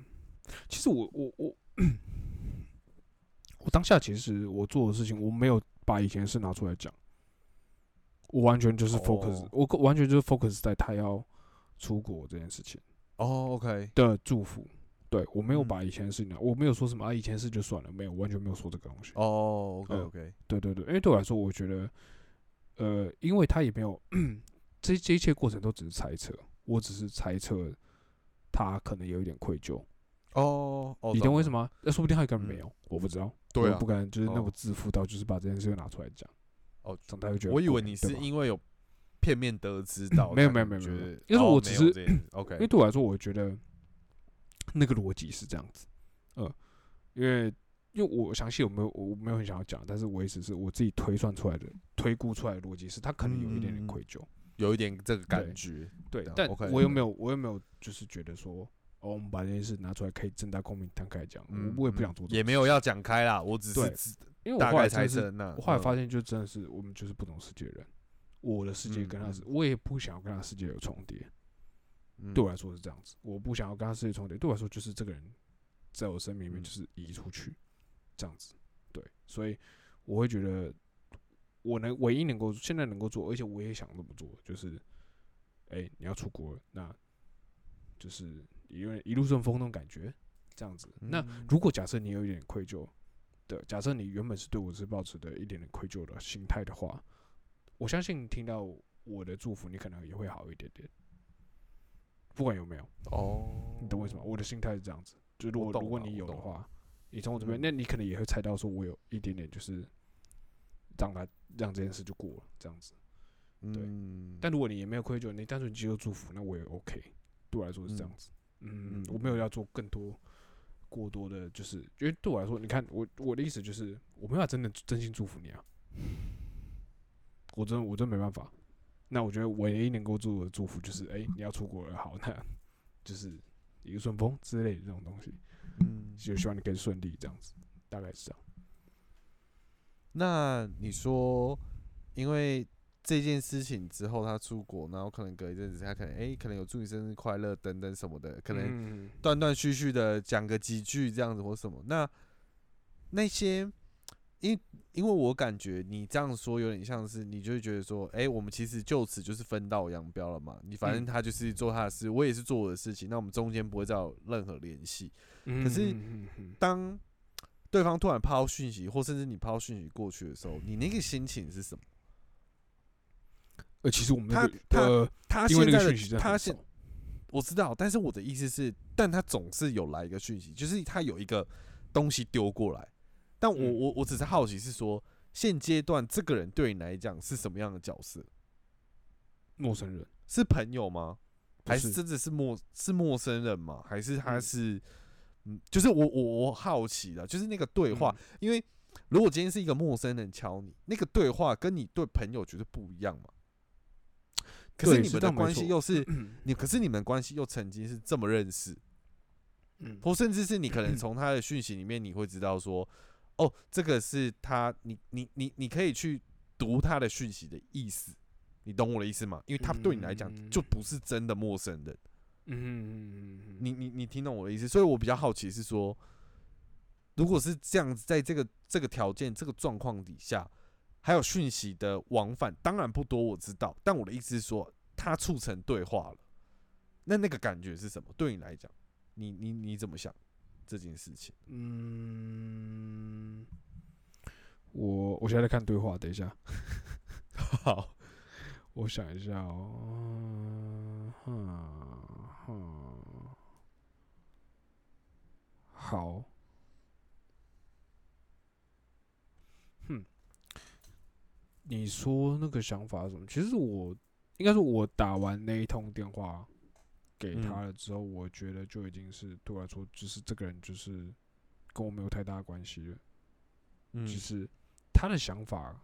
Speaker 2: 其实我我我 我当下其实我做的事情，我没有把以前的事拿出来讲，我完全就是 focus，、
Speaker 1: 哦
Speaker 2: 我完全就是 focus 在他要出国这件事情
Speaker 1: 哦，OK，
Speaker 2: 的祝福。对我没有
Speaker 1: 嗯
Speaker 2: 把以前的事情拿，我没有说什么啊，以前的事就算了，没有，完全没有说这个东西。
Speaker 1: 哦，OK
Speaker 2: 呃
Speaker 1: OK，
Speaker 2: 对对对，因为对我来说，我觉得，呃，因为他也没有，这这一切过程都只是猜测，我只是猜测他可能有一点愧疚，
Speaker 1: 哦哦，
Speaker 2: 你懂我意思
Speaker 1: 吗？
Speaker 2: 吗？那说不定他根本
Speaker 1: 嗯
Speaker 2: 没有，我不知道，
Speaker 1: 对啊
Speaker 2: 我不敢就是那么
Speaker 1: 哦
Speaker 2: 自负到就是把这件事情拿出来讲，
Speaker 1: 哦，
Speaker 2: 总大会觉得
Speaker 1: 我以为你是因为有片面得知到，
Speaker 2: 没有没有没有因为我只是
Speaker 1: OK，
Speaker 2: 因为对我来说，我觉得那个逻辑是这样子，呃，因为因为我详细有没有我没有很想要讲，但是我意思是我自己推算出来的、推估出来的逻辑是，他可能有一点点
Speaker 1: 嗯
Speaker 2: 愧疚，
Speaker 1: 有一点这个感觉，
Speaker 2: 对但我有没有我又没有就是觉得说，哦，我们把这件事拿出来可以正大光明摊开讲，
Speaker 1: 嗯，
Speaker 2: 我我也不想
Speaker 1: 嗯
Speaker 2: 做
Speaker 1: 也没有要讲开啦，我只是
Speaker 2: 因为我后来真的是
Speaker 1: 测那。
Speaker 2: 我后来发
Speaker 1: 嗯
Speaker 2: 现，就真的是我们就是不同世界的人。我的世界跟他是，
Speaker 1: 嗯
Speaker 2: 我也不想要跟他世界有重叠。
Speaker 1: 嗯
Speaker 2: 对我来说是这样子，我不想要跟他世界重叠。对我来说，就是这个人在我生命里面
Speaker 1: 嗯
Speaker 2: 就是移出去，这样子。对，所以我会觉得，我能唯一能够现在能够做，而且我也想这么做，就是，哎、你要出国，那就是因为一路顺风那种感觉，这样子。那
Speaker 1: 嗯
Speaker 2: 如果假设你有一点愧疚的，假设你原本是对我是抱持的一点点愧疚的心态的话，我相信听到我的祝福，你可能也会好一点点。不管有没有，
Speaker 1: 哦，
Speaker 2: 你懂我意思吗？我的心态是这样子，就如果如果你有的话，你从我这边，
Speaker 1: 嗯
Speaker 2: 那你可能也会猜到说，我有一点点就是让他让这件事就过了这样子。
Speaker 1: 对，
Speaker 2: 但如果你也没有愧疚，你单纯接受祝福，那我也 OK。对我来说是这样子。嗯，
Speaker 1: 嗯
Speaker 2: 我没有要做更多过多的，就是因为对我来说，你看我我的意思就是，我没办法真的真心祝福你啊。我真我真没办法。那我觉得唯一能够做的祝福就是，哎、你要出国了，好，那就是一个顺风之类的这种东西，
Speaker 1: 嗯，
Speaker 2: 就希望你可以顺利这样子，大概是这样。
Speaker 1: 那你说，因为这件事情之后他出国，然后可能隔一阵子，他可能哎、可能有祝你生日快乐等等什么的，可能
Speaker 2: 嗯
Speaker 1: 断断续续的讲个几句这样子或什么。那那些，因因为我感觉你这样说有点像是，你就会觉得说，哎、我们其实就此就是分道扬镳了嘛。你反正
Speaker 2: 嗯
Speaker 1: 他就是做他的事，我也是做我的事情，那我们中间不会再有任何联系。
Speaker 2: 嗯
Speaker 1: 可是当对方突然抛讯息，或甚至你抛讯息过去的时候，你那个心情是什么？
Speaker 2: 呃，其实我们那
Speaker 1: 他他
Speaker 2: 呃，
Speaker 1: 他
Speaker 2: 因为
Speaker 1: 现在的
Speaker 2: 那个讯息
Speaker 1: 他现我知道，但是我的意思是，但他总是有来一个讯息，就是他有一个东西丢过来。但我、
Speaker 2: 嗯
Speaker 1: 我我只是好奇是说，现阶段这个人对你来讲是什么样的角色？
Speaker 2: 陌生人，
Speaker 1: 是朋友吗？还是真的是陌是陌生人吗？还是他
Speaker 2: 嗯
Speaker 1: 是嗯，就是我我我好奇的，就是那个对话，
Speaker 2: 嗯
Speaker 1: 因为如果今天是一个陌生人敲你，那个对话跟你对朋友绝对不一样嘛。可是你们的关系又是。你，可是你们关系又曾经是这么认识，
Speaker 2: 嗯。
Speaker 1: 或甚至是你可能 从他的讯息里面你会知道说，哦，这个是他，你你你你可以去读他的讯息的意思，你懂我的意思吗？因为他对你来讲
Speaker 2: 嗯。
Speaker 1: 就不是真的陌生人，
Speaker 2: 嗯，
Speaker 1: 你你你听懂我的意思？所以我比较好奇是说，如果是这样子，在这个这个条件、这个状况底下，还有讯息的往返，当然不多，我知道。但我的意思是说，它促成对话了，那那个感觉是什么？对你来讲，你你你怎么想这件事情？
Speaker 2: 嗯，我我现在在看对话，等一下，
Speaker 1: 好，
Speaker 2: 我想一下哦，嗯嗯，好，你说那个想法是什么？其实我应该说，我打完那一通电话给他
Speaker 1: 嗯
Speaker 2: 了之后，我觉得就已经是对我来说，就是这个人就是跟我没有太大的关系了。
Speaker 1: 嗯
Speaker 2: 就是他的想法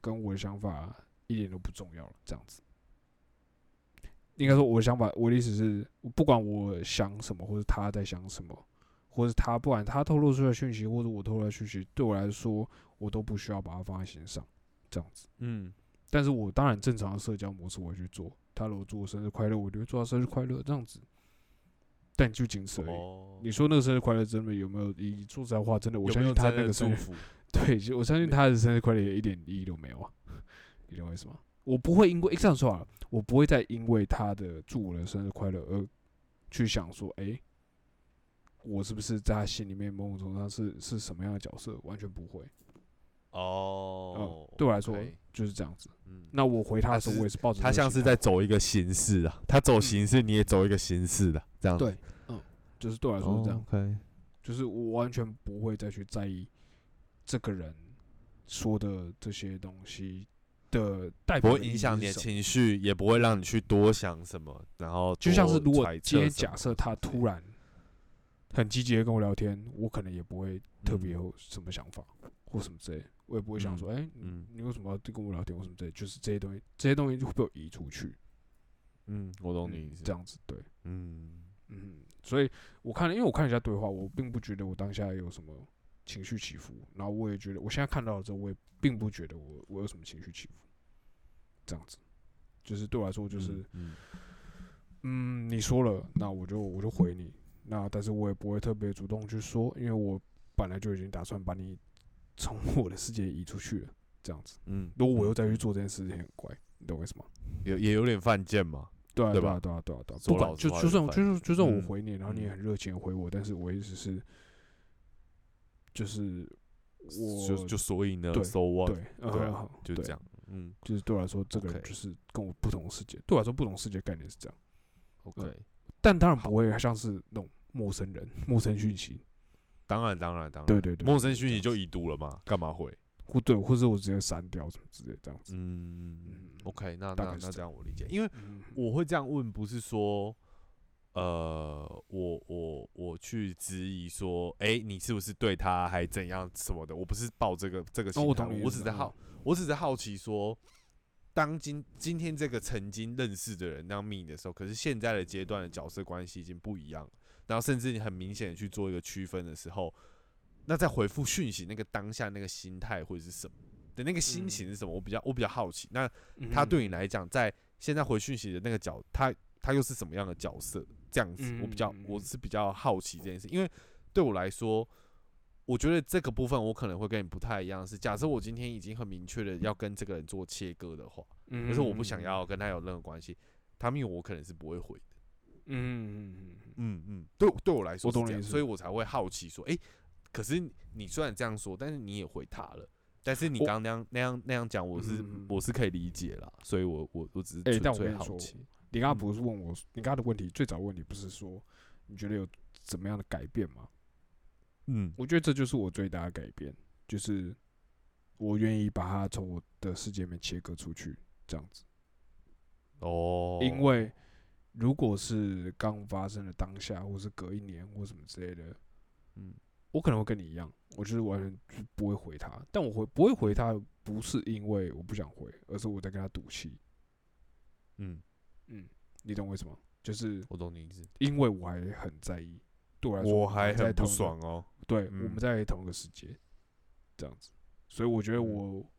Speaker 2: 跟我的想法一点都不重要了，这样子。应该说，我的想法，我的意思是，不管我想什么，或者他在想什么，或者他不管他透露出来的讯息，或者我透露的讯息，对我来说，我都不需要把它放在心上，这样子。
Speaker 1: 嗯
Speaker 2: 但是我当然正常的社交模式我会去做，他如果祝我生日快乐，我就会祝他生日快乐这样子。但就仅此而已。
Speaker 1: 哦
Speaker 2: 你说那个生日快乐真的有没有意义？说实在话，真的，我相信他那个
Speaker 1: 祝福？
Speaker 2: 对，就我相信他的生日快乐也一点意义都没有啊，你懂我意思吗？我不会因为这样说啊，我不会再因为他的祝我的生日快乐而去想说，哎、我是不是在他心里面某种程度上是是什么样的角色？完全不会。
Speaker 1: 哦，
Speaker 2: 对我来说就是这样子。
Speaker 1: 嗯，
Speaker 2: 那我回他的时候，我也是抱着
Speaker 1: 他像是在走一个形式啊，他走形式，你也走一个形式的，这样子。
Speaker 2: 对，嗯，就是对我来说是这样，就是我完全不会再去在意这个人说的这些东西的代
Speaker 1: 不
Speaker 2: 表的意义
Speaker 1: 会影响你的情绪，也不会让你去多想什么，然后
Speaker 2: 就像是如果今天假设他突然很积极的跟我聊天，我可能也不会特别有什么想法或什么之类，我也不会想说，哎、
Speaker 1: 嗯。
Speaker 2: 你为什么要跟我聊天或什么之类，就是这些东西，这些东西就会被我移出去，
Speaker 1: 嗯，我懂你
Speaker 2: 嗯
Speaker 1: 意思。
Speaker 2: 这样子，对，
Speaker 1: 嗯。
Speaker 2: 嗯，所以我看了，因为我看了一下对话，我并不觉得我当下有什么情绪起伏，然后我也觉得，我现在看到了之后，我也并不觉得我我有什么情绪起伏，这样子，就是对我来说，就是
Speaker 1: 嗯
Speaker 2: 嗯，你说了，那我就我就回你，那但是我也不会特别主动去说，因为我本来就已经打算把你从我的世界移出去了，这样子，
Speaker 1: 嗯，
Speaker 2: 如果我又再去做这件事情，很怪，你懂我意思吗？
Speaker 1: 有也有点犯贱嘛。
Speaker 2: 对啊，
Speaker 1: 对吧
Speaker 2: 对啊，对啊，对啊，不管就就算
Speaker 1: 就
Speaker 2: 算就算我
Speaker 1: 嗯
Speaker 2: 回你，然后你也
Speaker 1: 嗯
Speaker 2: 很热情回我，但是我一直是，就是我
Speaker 1: 就就所以呢
Speaker 2: 对
Speaker 1: ，so what？
Speaker 2: 对，
Speaker 1: 啊就这样。嗯
Speaker 2: 就是对我来说，这个人就是跟我不同的世界，对我来说不同世界概念是这样
Speaker 1: ，，OK，
Speaker 2: 但当然不会像是那种陌生人、陌生讯息，
Speaker 1: 当然当然当然，
Speaker 2: 对对对，
Speaker 1: 陌生讯息就已读了嘛，干嘛会？
Speaker 2: 或对，或者我直接删掉什么之类这样子，
Speaker 1: 嗯
Speaker 2: 嗯
Speaker 1: ，OK，那那那
Speaker 2: 这
Speaker 1: 这样我理解，因为
Speaker 2: 嗯。
Speaker 1: 我会这样问，不是说，呃，我我我去质疑说，哎、你是不是对他还怎样什么的？我不是抱这个这个心态，我只是好，我只是好奇说，当今今天这个曾经认识的人那样密的时候，可是现在的阶段的角色关系已经不一样了，然后甚至你很明显的去做一个区分的时候，那在回复讯息那个当下那个心态会是什么？的那个心情是什么？我比较我比较好奇。那
Speaker 2: 嗯
Speaker 1: 他对你来讲，在现在回讯息的那个角，他他又是什么样的角色？这样子，我比较我是比较好奇这件事，因为对我来说，我觉得这个部分我可能会跟你不太一样。是假设我今天已经很明确的要跟这个人做切割的话，
Speaker 2: 嗯
Speaker 1: 可是我不想要跟他有任何关系，他命我可能是不会回的。
Speaker 2: 嗯，嗯嗯嗯嗯
Speaker 1: 对对我来说是这样，
Speaker 2: 我懂你意思
Speaker 1: 所以我才会好奇说，诶，可是你虽然这样说，但是你也回他了。但是你
Speaker 2: 我
Speaker 1: 刚刚那样那样那样讲，我是、
Speaker 2: 嗯嗯嗯
Speaker 1: 我是可以理解啦，所以我我我只是
Speaker 2: 哎
Speaker 1: 纯粹
Speaker 2: 但我跟你说
Speaker 1: 好奇。
Speaker 2: 你刚刚不是问我，你刚刚的问题最早问题不是说你觉得有怎么样的改变吗？
Speaker 1: 嗯
Speaker 2: 我觉得这就是我最大的改变，就是我愿意把它从我的世界里面切割出去，这样子。
Speaker 1: 哦，
Speaker 2: 因为如果是刚发生的当下，或是隔一年或什么之类的，
Speaker 1: 嗯
Speaker 2: 我可能会跟你一样，我就是完全就不会回他。但我回不会回他，不是因为我不想回，而是我在跟他赌气。
Speaker 1: 嗯，
Speaker 2: 嗯，你懂为什么？就是
Speaker 1: 我懂你意思。
Speaker 2: 因为我还很在意，对我来说，
Speaker 1: 我还很不
Speaker 2: 在同一个
Speaker 1: 爽哦。
Speaker 2: 对，
Speaker 1: 嗯
Speaker 2: 我们在同一个世界，这样子，所以我觉得
Speaker 1: 嗯
Speaker 2: 我、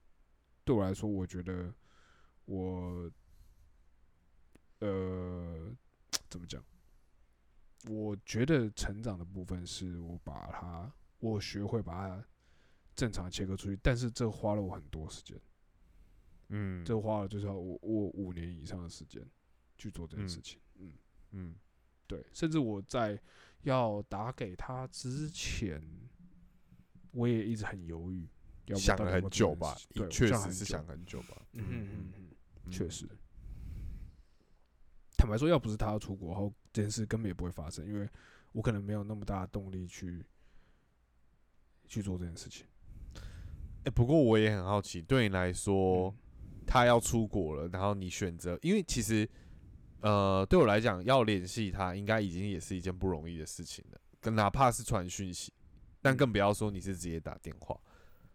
Speaker 2: 对我来说，我觉得我呃怎么讲？我觉得成长的部分是我把它，我学会把它正常切割出去，但是这花了我很多时间，
Speaker 1: 嗯，
Speaker 2: 这花了就是要我我五年以上的时间去做这件事
Speaker 1: 嗯
Speaker 2: 情，嗯
Speaker 1: 嗯
Speaker 2: 对，甚至我在要打给他之前，我也一直很犹豫，要不
Speaker 1: 想了很久吧确实是想很久吧。
Speaker 2: 嗯嗯，嗯确实。坦白说，要不是他要出国后，这件事根本也不会发生，因为我可能没有那么大的动力去去做这件事情。
Speaker 1: 哎、不过我也很好奇，对你来说，
Speaker 2: 嗯
Speaker 1: 他要出国了，然后你选择，因为其实，呃，对我来讲，要联系他，应该已经也是一件不容易的事情了，跟哪怕是传讯息，但更不要说你是直接打电话。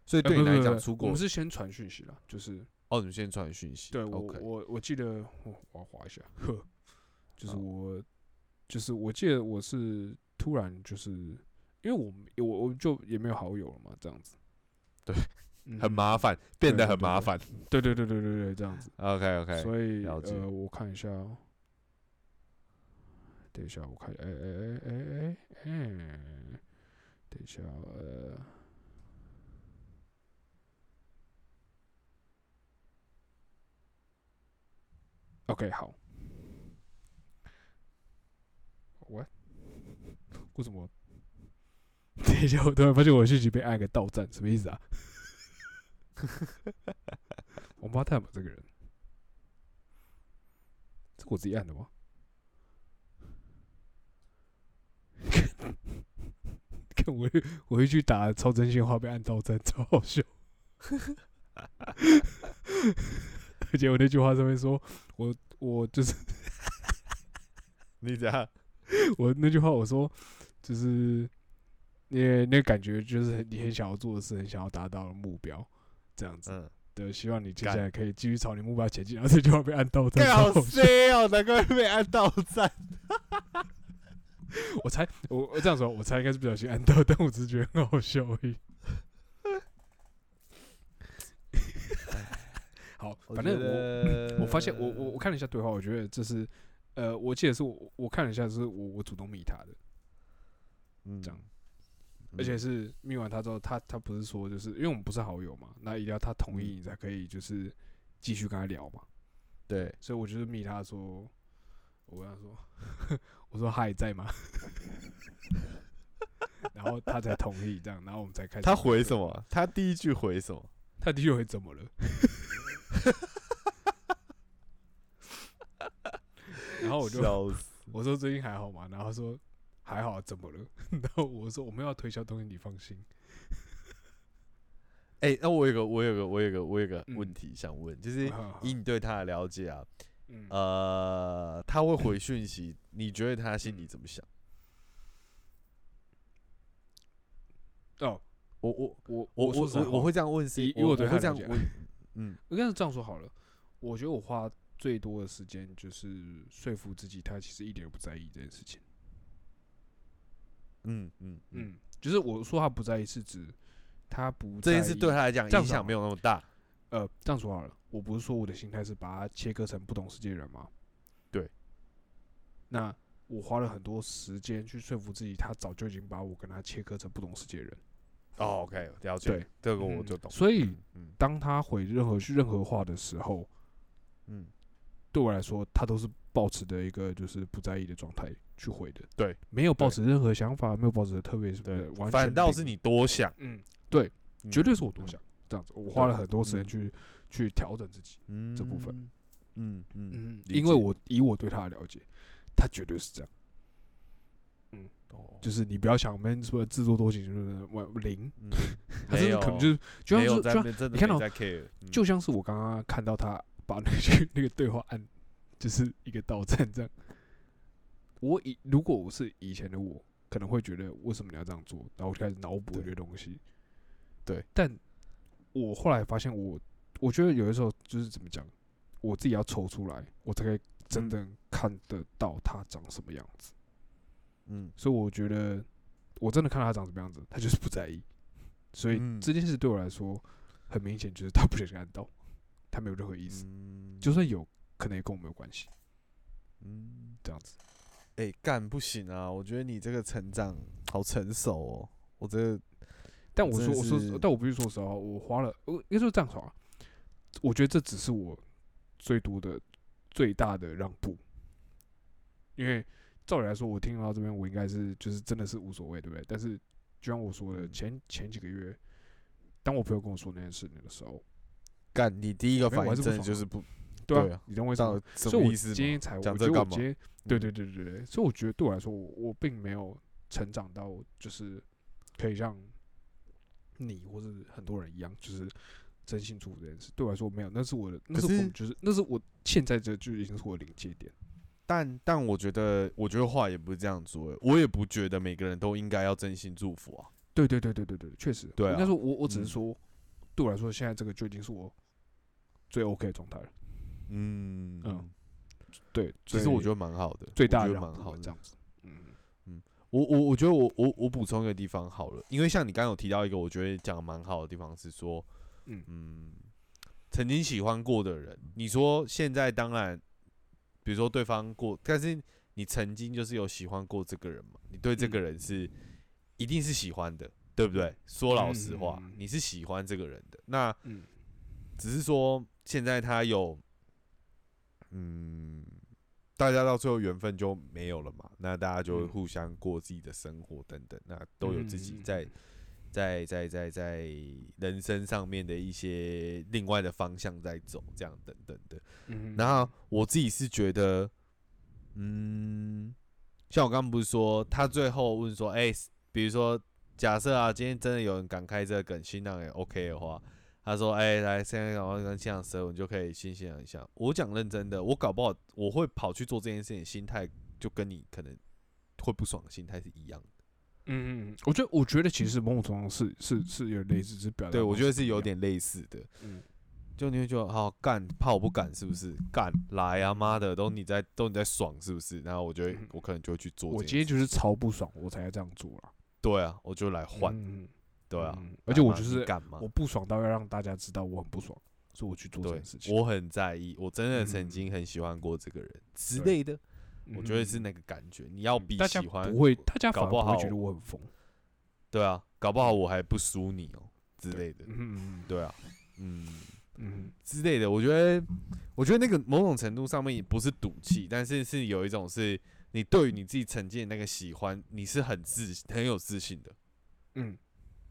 Speaker 1: 所以对你来讲，出国
Speaker 2: 我们是先传讯息啦，就是
Speaker 1: 哦，你们先传讯息。
Speaker 2: 对我我我记得我我要划一下，呵，就是
Speaker 1: 好
Speaker 2: 我就是我记得我是突然就是因为我我我就也没有好友了嘛，这样子，
Speaker 1: 对
Speaker 2: 嗯，
Speaker 1: 很麻烦，变得很麻烦。
Speaker 2: 对对对对对对，这样子。
Speaker 1: OK OK，
Speaker 2: 所以呃，我看一下哦，等一下，我看，哎哎哎哎哎哎，等一下，呃，OK，好。What？为什么？等一下，我突然发现我的讯息被按个到站，什么意思啊？王八蛋吧，这个人。这我自己按的吗？看我我一去打超真心话被按到站，超好笑。而且我那句话上面说，我我就是
Speaker 1: 你怎样？
Speaker 2: 我那句话我说就是因为那感觉就是你很想要做的事，很想要达到的目标，这样子。
Speaker 1: 嗯，
Speaker 2: 对，希望你接下来可以继续朝你目标前进，然后这句话被按到赞。
Speaker 1: 干好
Speaker 2: 超好笑
Speaker 1: C 哦，难怪被按到站。
Speaker 2: 我猜我我这样说，我猜应该是不小心按到，但我只是觉得很好笑而已。好，反正我
Speaker 1: 我
Speaker 2: 我发现我我我看了一下对话，我觉得这是呃，我记得是我我看了一下，是我我主动密他的，
Speaker 1: 嗯
Speaker 2: 这样而且是密完他之后，他他不是说就是因为我们不是好友嘛，那一定要他同意你才可以就是继续跟他聊嘛，
Speaker 1: 对，
Speaker 2: 所以我就是密他说，我跟他说，我说嗨在吗？然后他才同意这样，然后我们才开始。
Speaker 1: 他回什？么？他第一句回什么？
Speaker 2: 他第一句回怎么了？然后我就。我说最近还好吗？然后他说还好，怎么了？然后我说我们要推销东西，你放心。
Speaker 1: 哎、那我有个，我有个，我有个，我有个
Speaker 2: 嗯
Speaker 1: 问题想问，就是以你对他的了解啊，
Speaker 2: 嗯
Speaker 1: 呃，他会回讯息，你觉得他心里怎么想？
Speaker 2: 哦，
Speaker 1: 我我
Speaker 2: 我
Speaker 1: 我
Speaker 2: 说实在话
Speaker 1: 我我会这样问是
Speaker 2: 因为
Speaker 1: 我会这样问，嗯
Speaker 2: 应该是这样说好了。我觉得我花最多的时间就是说服自己，他其实一点都不在意这件事情。
Speaker 1: 嗯嗯嗯，
Speaker 2: 嗯，就是我说他不在意，是指他不
Speaker 1: 这件事对他来讲影响没有那么大。
Speaker 2: 呃，这样说好了，我不是说我的心态是把他切割成不懂世界的人吗？
Speaker 1: 对。
Speaker 2: 那我花了很多时间去说服自己，他早就已经把我跟他切割成不懂世界的人。
Speaker 1: 哦，OK，了解，
Speaker 2: 对，
Speaker 1: 这个我
Speaker 2: 嗯
Speaker 1: 就懂。
Speaker 2: 所以当他回任何任何话的时候，
Speaker 1: 嗯，
Speaker 2: 对我来说，他都是保持的一个就是不在意的状态去回的。
Speaker 1: 对，
Speaker 2: 没有保持任何想法，没有保持特别什么完全
Speaker 1: 反倒是你多想，
Speaker 2: 嗯，对，
Speaker 1: 嗯
Speaker 2: 绝对是我多想这样子，我花了很多时间
Speaker 1: 嗯
Speaker 2: 去去调整自己。
Speaker 1: 嗯
Speaker 2: 这部分，
Speaker 1: 嗯嗯，
Speaker 2: 嗯，因为我以我对他的了解，他绝对是这样。
Speaker 1: 哦
Speaker 2: 就是你不要想我们说自作多情，就是我零，
Speaker 1: 嗯
Speaker 2: 他真的可能就是就像是就像你看到就像是我刚刚看到他把那个那个对话按，就是一个到站这样。我以如果我是以前的我，可能会觉得为什么你要这样做，然后我就开始脑补
Speaker 1: 对
Speaker 2: 这些东西。
Speaker 1: 对，
Speaker 2: 但我后来发现我，我觉得有的时候就是怎么讲，我自己要抽出来，我才可以真
Speaker 1: 嗯
Speaker 2: 的看得到他长什么样子。
Speaker 1: 嗯
Speaker 2: 所以我觉得我真的看到他长什么样子，他就是不在意。所以
Speaker 1: 嗯
Speaker 2: 这件事对我来说，很明显就是他不小心按到，他没有任何意思，
Speaker 1: 嗯。
Speaker 2: 就算有可能也跟我没有关系，
Speaker 1: 嗯，
Speaker 2: 这样子。
Speaker 1: 哎干不行啊！我觉得你这个成长好成熟哦，我这个
Speaker 2: 但我说，我说，但我必须说实话，我花了，我应该说这样说啊，我觉得这只是我最多的最大的让步，因为照理来说，我听到这边，我应该是就是真的是无所谓，对不对？但是就像我说的，
Speaker 1: 嗯。
Speaker 2: 前前几个月，当我朋友跟我说那件事情的时候，
Speaker 1: 干你第一个反应真的
Speaker 2: 是
Speaker 1: 就是不
Speaker 2: 对
Speaker 1: 对啊，
Speaker 2: 啊你懂我意思吗？
Speaker 1: 什
Speaker 2: 所以我
Speaker 1: 么意思
Speaker 2: 今天才，我
Speaker 1: 讲这干嘛
Speaker 2: 觉得今？天，对
Speaker 1: 嗯
Speaker 2: 对对对对，所以我觉得对我来说，我我并没有成长到就是可以让你或是很多人一样，就是真心祝福这件事。对我来说没有，那是我的，那
Speaker 1: 可是
Speaker 2: 是我就是那是我现在这就已经是我的临界点。
Speaker 1: 但但我觉得，我觉得话也不是这样说的，我也不觉得每个人都应该要真心祝福啊。
Speaker 2: 对对对对对对，确实，
Speaker 1: 对啊
Speaker 2: 应该说我我只是
Speaker 1: 嗯
Speaker 2: 说，对我来说现在这个就已经是我最 OK 的状态了。
Speaker 1: 嗯
Speaker 2: 嗯，对，
Speaker 1: 其实我觉得蛮好的，
Speaker 2: 最大的
Speaker 1: 蛮好
Speaker 2: 这。样子。嗯嗯，
Speaker 1: 我我我觉得我我我补充一个地方好了，因为像你刚刚有提到一个我觉得讲的蛮好的地方是说，
Speaker 2: 嗯
Speaker 1: 嗯，曾经喜欢过的人，你说现在当然，比如说对方过，但是你曾经就是有喜欢过这个人嘛，你对这个
Speaker 2: 嗯
Speaker 1: 人是一定是喜欢的，对不对？说老实话你是喜欢这个人的，那
Speaker 2: 嗯
Speaker 1: 只是说现在他有，嗯，大家到最后缘分就没有了嘛，那大家就互相过自己的生活等等，那都有自己在在在在在人生上面的一些另外的方向在走，这样等等的。
Speaker 2: 嗯，
Speaker 1: 然后我自己是觉得，嗯，像我刚刚不是说，他最后问说，哎、比如说假设啊，今天真的有人敢开这个梗，新浪也 OK 的话，他说，哎、来，现在赶快跟现场舌吻，你就可以先欣赏一下。我讲认真的，我搞不好我会跑去做这件事情，心态就跟你可能会不爽的心态是一样的。
Speaker 2: 嗯嗯，我觉得我觉得其实某种程度上是是是有点类似，是表达
Speaker 1: 对，我觉得是有点类似的。
Speaker 2: 嗯
Speaker 1: 就你会觉得好干，怕我不敢是不是？干来啊妈的，都你在都你在爽是不是？然后我就会
Speaker 2: 嗯
Speaker 1: 我可能就会去做
Speaker 2: 我。今天就是超不爽，我才要这样做啦。
Speaker 1: 对啊，我就来换，
Speaker 2: 嗯
Speaker 1: 对啊
Speaker 2: 嗯，而且我就是
Speaker 1: 你干嘛
Speaker 2: 我？不爽到要让大家知道我很不爽，所以我去做这
Speaker 1: 对
Speaker 2: 件事，情。
Speaker 1: 我很在意，我真的曾
Speaker 2: 嗯
Speaker 1: 经很喜欢过这个人之类的，我觉得是
Speaker 2: 嗯
Speaker 1: 那个感觉。你要比喜欢
Speaker 2: 不会，大家
Speaker 1: 搞不好
Speaker 2: 不会觉得我很疯。
Speaker 1: 对啊，搞不好我还不输你哦之类的，
Speaker 2: 嗯
Speaker 1: 对啊，嗯
Speaker 2: 嗯
Speaker 1: 之类的。我觉得，我觉得那个某种程度上面也不是赌气，但是是有一种是你对于你自己曾经的那个喜欢，你是很自很有自信的，
Speaker 2: 嗯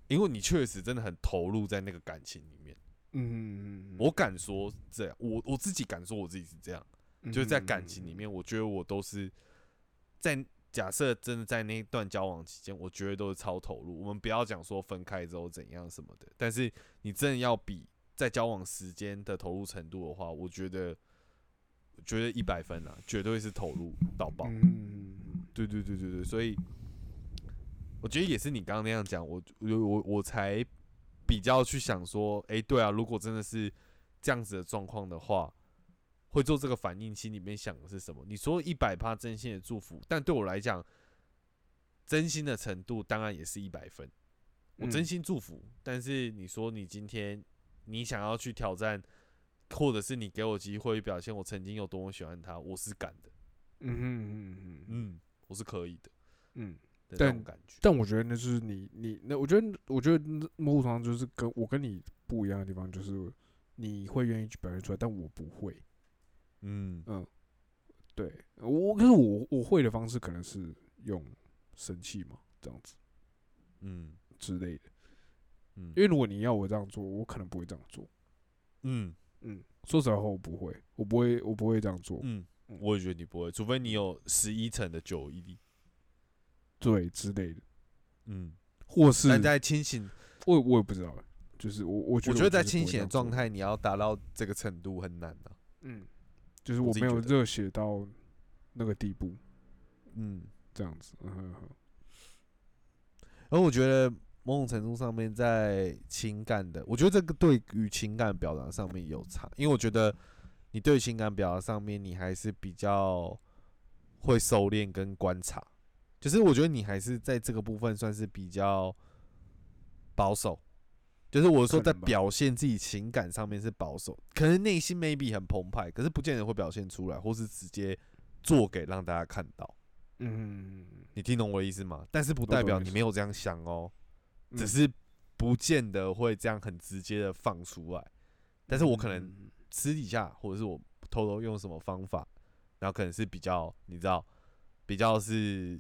Speaker 1: 因为你确实真的很投入在那个感情里面。
Speaker 2: 嗯，
Speaker 1: 我敢说这样，我我自己敢说我自己是这样。就是在感情里
Speaker 2: 嗯
Speaker 1: 面，我觉得我都是在假设真的在那一段交往期间，我觉得都是超投入。我们不要讲说分开之后怎样什么的，但是你真的要比在交往时间的投入程度的话，我觉得，我觉得一百分啊，绝对是投入到爆。
Speaker 2: 嗯
Speaker 1: 对对对对对，所以我觉得也是你刚刚那样讲，我我我我才比较去想说，诶，对啊，如果真的是这样子的状况的话，会做这个反应，心里面想的是什么？你说一百趴真心的祝福，但对我来讲，真心的程度当然也是一百分。我真
Speaker 2: 嗯
Speaker 1: 心祝福，但是你说你今天你想要去挑战，或者是你给我机会表现我曾经有多么喜欢他，我是敢的，
Speaker 2: 嗯嗯嗯
Speaker 1: 嗯，我是可以的
Speaker 2: 嗯。
Speaker 1: 的那
Speaker 2: 但
Speaker 1: 种感觉。
Speaker 2: 但我觉得那就是你你那，我觉得我觉得那某种程度上就是跟我跟你不一样的地方，就是你会愿意去表现出来，但我不会。
Speaker 1: 嗯
Speaker 2: 嗯，对我，可是我我会的方式可能是用生气嘛，这样子
Speaker 1: 嗯
Speaker 2: 之类的。
Speaker 1: 嗯
Speaker 2: 因为如果你要我这样做，我可能不会这样做。
Speaker 1: 嗯
Speaker 2: 嗯，说实话，我不会，我不会，我不会这样做。
Speaker 1: 嗯，我也觉得你不会，除非你有十一层的酒毅力。
Speaker 2: 对之类的，
Speaker 1: 嗯，
Speaker 2: 或是
Speaker 1: 但在清醒，
Speaker 2: 我我也不知道，就是我我觉得
Speaker 1: 我觉得在清醒的，状态，你要达到这个程度很难的、
Speaker 2: 嗯，就是
Speaker 1: 我
Speaker 2: 我没有热血到那个地步，
Speaker 1: 嗯，
Speaker 2: 这样子。嗯哼哼
Speaker 1: 而我觉得某种程度上面，在情感的，我觉得这个对于情感表达上面有差，因为我觉得你对情感表达上面，你还是比较会收敛跟观察，就是我觉得你还是在这个部分算是比较保守。就是我说在表现自己情感上面是保守，可能内心 maybe 很澎湃，可是不见得会表现出来，或是直接做给让大家看到。
Speaker 2: 嗯，
Speaker 1: 你听懂我的意思吗？但是不代表你没有这样想哦。只
Speaker 2: 嗯
Speaker 1: 是不见得会这样很直接的放出来，但是我可能
Speaker 2: 嗯
Speaker 1: 私底下或者是我偷偷用什么方法，然后可能是比较你知道比较是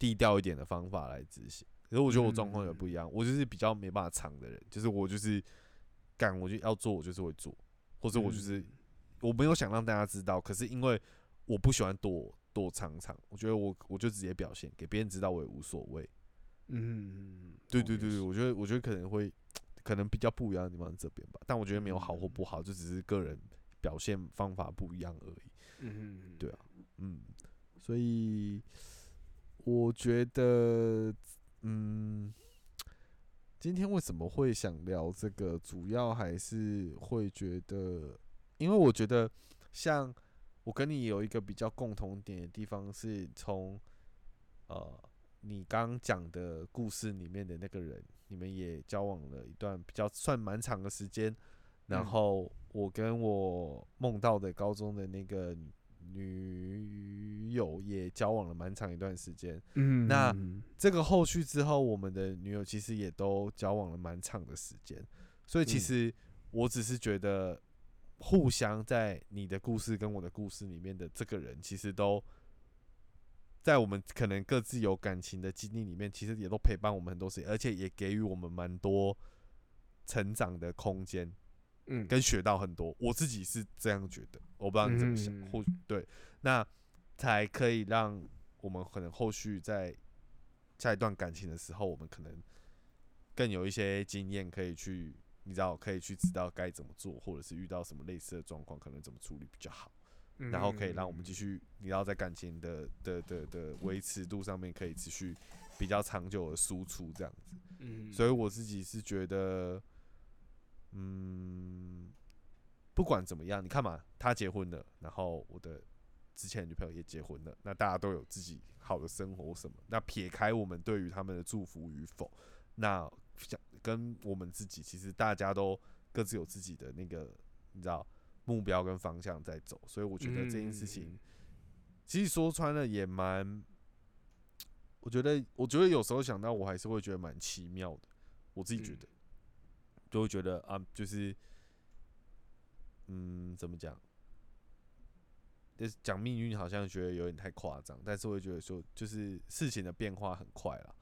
Speaker 1: 低调一点的方法来执行。可是我觉得我状况也不一样，我就是比较没办法藏的人，就是我就是干，我就要做，我就是会做，或者我就是
Speaker 2: 嗯
Speaker 1: 我没有想让大家知道，可是因为我不喜欢躲躲藏藏，我觉得我我就直接表现给别人知道，我也无所谓。
Speaker 2: 嗯，
Speaker 1: 对对对对，我觉得我觉得可能会，可能比较不一样的地方这边吧，但我觉得没有好或不好，就只是个人表现方法不一样而已。
Speaker 2: 嗯，
Speaker 1: 对啊嗯，所以我觉得，嗯，今天为什么会想聊这个，主要还是会觉得，因为我觉得像我跟你有一个比较共同点的地方，是从呃你刚讲的故事里面的那个人，你们也交往了一段比较算蛮长的时间，然
Speaker 2: 嗯。
Speaker 1: 后我跟我梦到的高中的那个女友也交往了蛮长一段时间。
Speaker 2: 嗯，
Speaker 1: 那
Speaker 2: 嗯
Speaker 1: 这个后续之后，我们的女友其实也都交往了蛮长的时间，所以其
Speaker 2: 嗯
Speaker 1: 实我只是觉得，互相在你的故事跟我的故事里面的这个人，其实都在我们可能各自有感情的经历里面，其实也都陪伴我们很多时间，而且也给予我们蛮多成长的空间。
Speaker 2: 嗯，
Speaker 1: 跟学到很多，我自己是这样觉得，我不知道你怎么想，
Speaker 2: 嗯
Speaker 1: 或对，那才可以让我们可能后续在下一段感情的时候，我们可能更有一些经验可以去，你知道，可以去知道该怎么做，或者是遇到什么类似的状况，可能怎么处理比较好，
Speaker 2: 嗯
Speaker 1: 然后可以让我们继续，你知道，在感情的的的的维持度上面可以持续比较长久的输出这样子。
Speaker 2: 嗯，
Speaker 1: 所以我自己是觉得，嗯，不管怎么样，你看嘛，他结婚了，然后我的之前的女朋友也结婚了，那大家都有自己好的生活什么。那撇开我们对于他们的祝福与否，那想跟我们自己，其实大家都各自有自己的那个，你知道目标跟方向在走。所以我觉得这件事情，其实说穿了也蛮。我觉得，我觉得有时候想到，我还是会觉得蛮奇妙的。我自己觉得，就会觉得啊，就是，嗯，怎么讲？就是讲命运，好像觉得有点太夸张，但是会觉得说，就是事情的变化很快了。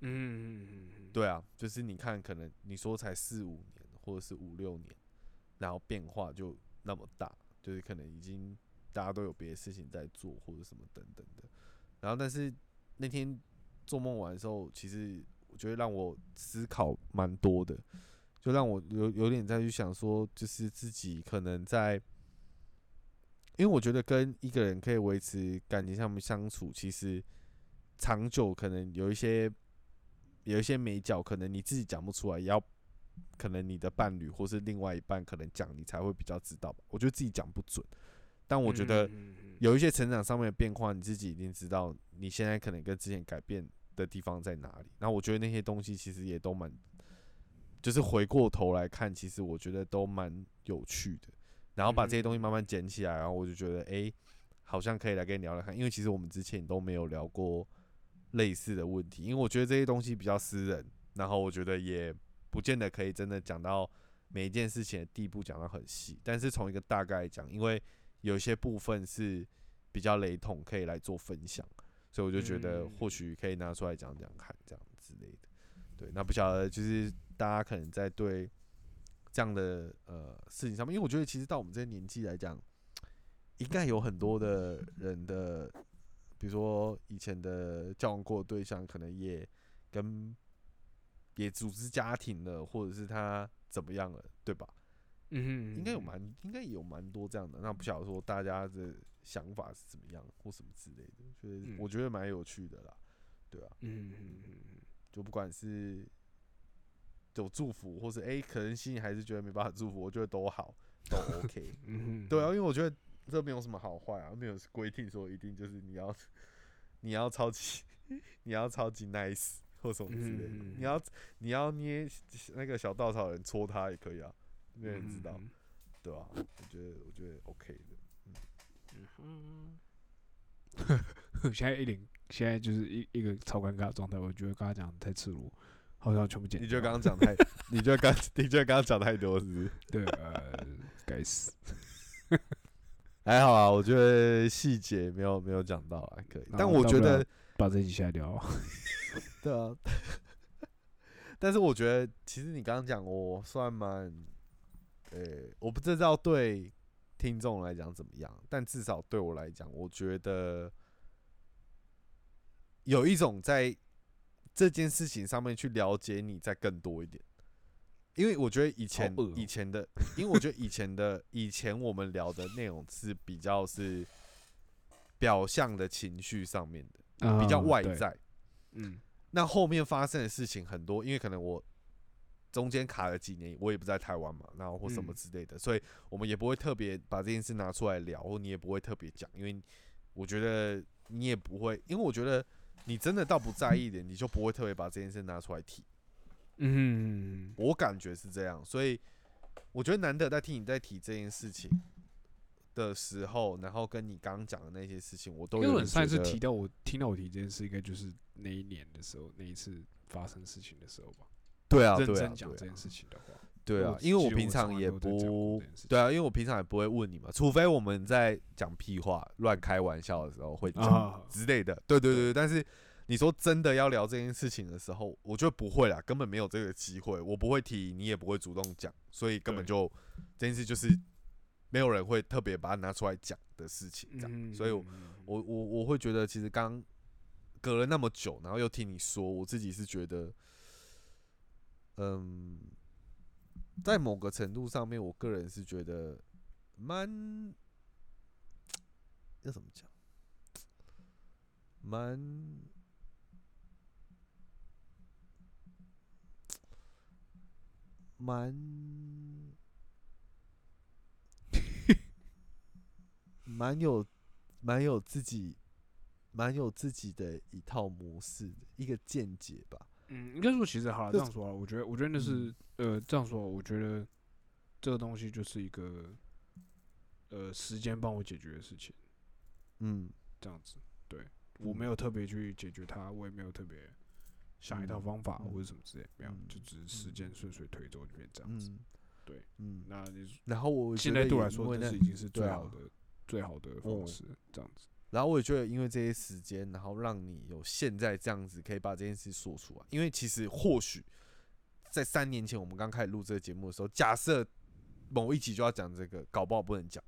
Speaker 2: 嗯嗯嗯
Speaker 1: 对啊，就是你看，可能你说才四五年，或者是五六年，然后变化就那么大，就是可能已经大家都有别的事情在做，或者什么等等的。然后，但是。那天做梦完的时候，其实我觉得让我思考蛮多的，就让我有有点再去想说，就是自己可能在，因为我觉得跟一个人可以维持感情上面相处，其实长久可能有一些有一些美角，可能你自己讲不出来，要可能你的伴侣或是另外一半可能讲，你才会比较知道吧。我觉得自己讲不准。但我觉得有一些成长上面的变化，你自己一定知道，你现在可能跟之前改变的地方在哪里。然后我觉得那些东西其实也都蛮，就是回过头来看，其实我觉得都蛮有趣的。然后把这些东西慢慢捡起来，然后我就觉得，哎，好像可以来跟你聊聊看。因为其实我们之前都没有聊过类似的问题，因为我觉得这些东西比较私人，然后我觉得也不见得可以真的讲到每一件事情的地步，讲到很细。但是从一个大概讲，因为有一些部分是比较雷同，可以来做分享，所以我就觉得或许可以拿出来讲讲看，这样之类的。对，那不晓得就是大家可能在对这样的呃事情上面，因为我觉得其实到我们这个年纪来讲，应该有很多的人的，比如说以前的交往过对象，可能也跟也组织家庭了，或者是他怎么样了，对吧？
Speaker 2: 嗯，
Speaker 1: 应该有蛮，应该有蛮多这样的。那不晓得说大家的想法是怎么样，或什么之类的。所以我觉得蛮有趣的啦，对啊，
Speaker 2: 嗯嗯嗯
Speaker 1: 就不管是有祝福，或是哎，可能心里还是觉得没办法祝福，我觉得都好，都 OK。
Speaker 2: 嗯
Speaker 1: 对啊，因为我觉得这没有什么好坏啊，没有规定说一定就是你要你要超级你要超级 nice 或什么之类的。你要你要捏那个小稻草人戳他也可以啊。没人知道，对吧？我觉得，我觉得 OK 的。
Speaker 2: 嗯哼，现在一脸，现在就是一一个超尴尬的状态。我觉得刚刚讲太赤裸，好像全部剪。
Speaker 1: 你觉得刚刚讲太？你觉得刚？你觉得刚刚讲太多是不是？
Speaker 2: 对，呃，该死。
Speaker 1: 还好啊，我觉得细节没有没有讲到，还可以。但我觉得
Speaker 2: 把这集下掉。
Speaker 1: 对啊。但是我觉得，其实你刚刚讲，我算蛮。呃，我不知道对听众来讲怎么样，但至少对我来讲，我觉得有一种在这件事情上面去了解你再更多一点，因为我觉得以前以前的，因为我觉得以前的 以前我们聊的内容是比较是表象的情绪上面的，比较外在，
Speaker 2: 嗯，
Speaker 1: 那后面发生的事情很多，因为可能我。中间卡了几年，我也不在台湾嘛，然后或什么之类的，所以我们也不会特别把这件事拿出来聊，或你也不会特别讲，因为我觉得你也不会，因为我觉得你真的倒不在意的，你就不会特别把这件事拿出来提。
Speaker 2: 嗯，
Speaker 1: 我感觉是这样，所以我觉得难得在听你在提这件事情的时候，然后跟你刚刚讲的那些事情，我都有。
Speaker 2: 上一次提到我听到我提这件事，应该就是那一年的时候，那一次发生事情的时候吧。
Speaker 1: 对啊，
Speaker 2: 认真讲这件事情的话，
Speaker 1: 对啊，因为我平常也不，对啊，因为我平常也不会问你嘛，除非我们在讲屁话、乱开玩笑的时候会讲之类的。对对对，但是你说真的要聊这件事情的时候，我觉得不会啦，根本没有这个机会，我不会提，你也不会主动讲，所以根本就这件事就是没有人会特别把它拿出来讲的事情，这样。所以，我我我会觉得，其实刚隔了那么久，然后又听你说，我自己是觉得。嗯，在某个程度上面，我个人是觉得蛮要怎么讲，蛮蛮蛮有蛮有自己蛮有自己的一套模式，一个见解吧。
Speaker 2: 嗯，应该说其实好了，
Speaker 1: 这
Speaker 2: 这样说啊，我觉得我觉得那是、呃这样说，我觉得这个东西就是一个呃时间帮我解决的事情，
Speaker 1: 嗯
Speaker 2: 这样子。对我没有特别去解决它，我也没有特别想一套
Speaker 1: 嗯
Speaker 2: 方法
Speaker 1: 嗯
Speaker 2: 或者什么之类，没有，
Speaker 1: 嗯
Speaker 2: 就只是时间顺水推舟就变这样子。
Speaker 1: 嗯，
Speaker 2: 对，
Speaker 1: 嗯。
Speaker 2: 那你
Speaker 1: 然后我
Speaker 2: 现在对我来说，这是已经是最好的、最好的方
Speaker 1: 哦
Speaker 2: 式，这样子。
Speaker 1: 然后我也觉得，因为这些时间，然后让你有现在这样子可以把这件事说出来。因为其实或许在三年前我们刚开始录这个节目的时候，假设某一集就要讲这个，搞不好不能讲，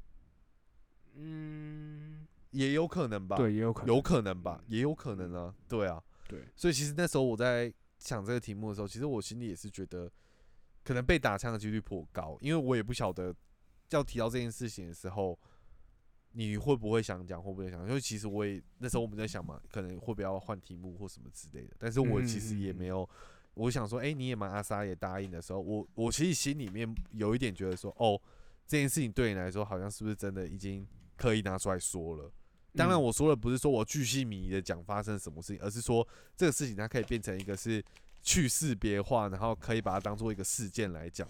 Speaker 2: 嗯，
Speaker 1: 也有可能吧？，
Speaker 2: 对，也有可能，
Speaker 1: 有可能吧，也有可能啊。对啊，
Speaker 2: 对，
Speaker 1: 所以其实那时候我在想这个题目的时候，其实我心里也是觉得，可能被打枪的几率颇高，因为我也不晓得要提到这件事情的时候，你会不会想讲，会不会想讲？因为其实我也那时候我们在想嘛，可能会不会要换题目或什么之类的，但是我其实也没有。我想说，哎、你也蛮阿莎也答应的时候，我我其实心里面有一点觉得说，哦，这件事情对你来说，好像是不是真的已经可以拿出来说了？当然，
Speaker 2: 嗯
Speaker 1: 我说的不是说我巨细靡遗的讲发生什么事情，而是说这个事情它可以变成一个是去识别化，然后可以把它当做一个事件来讲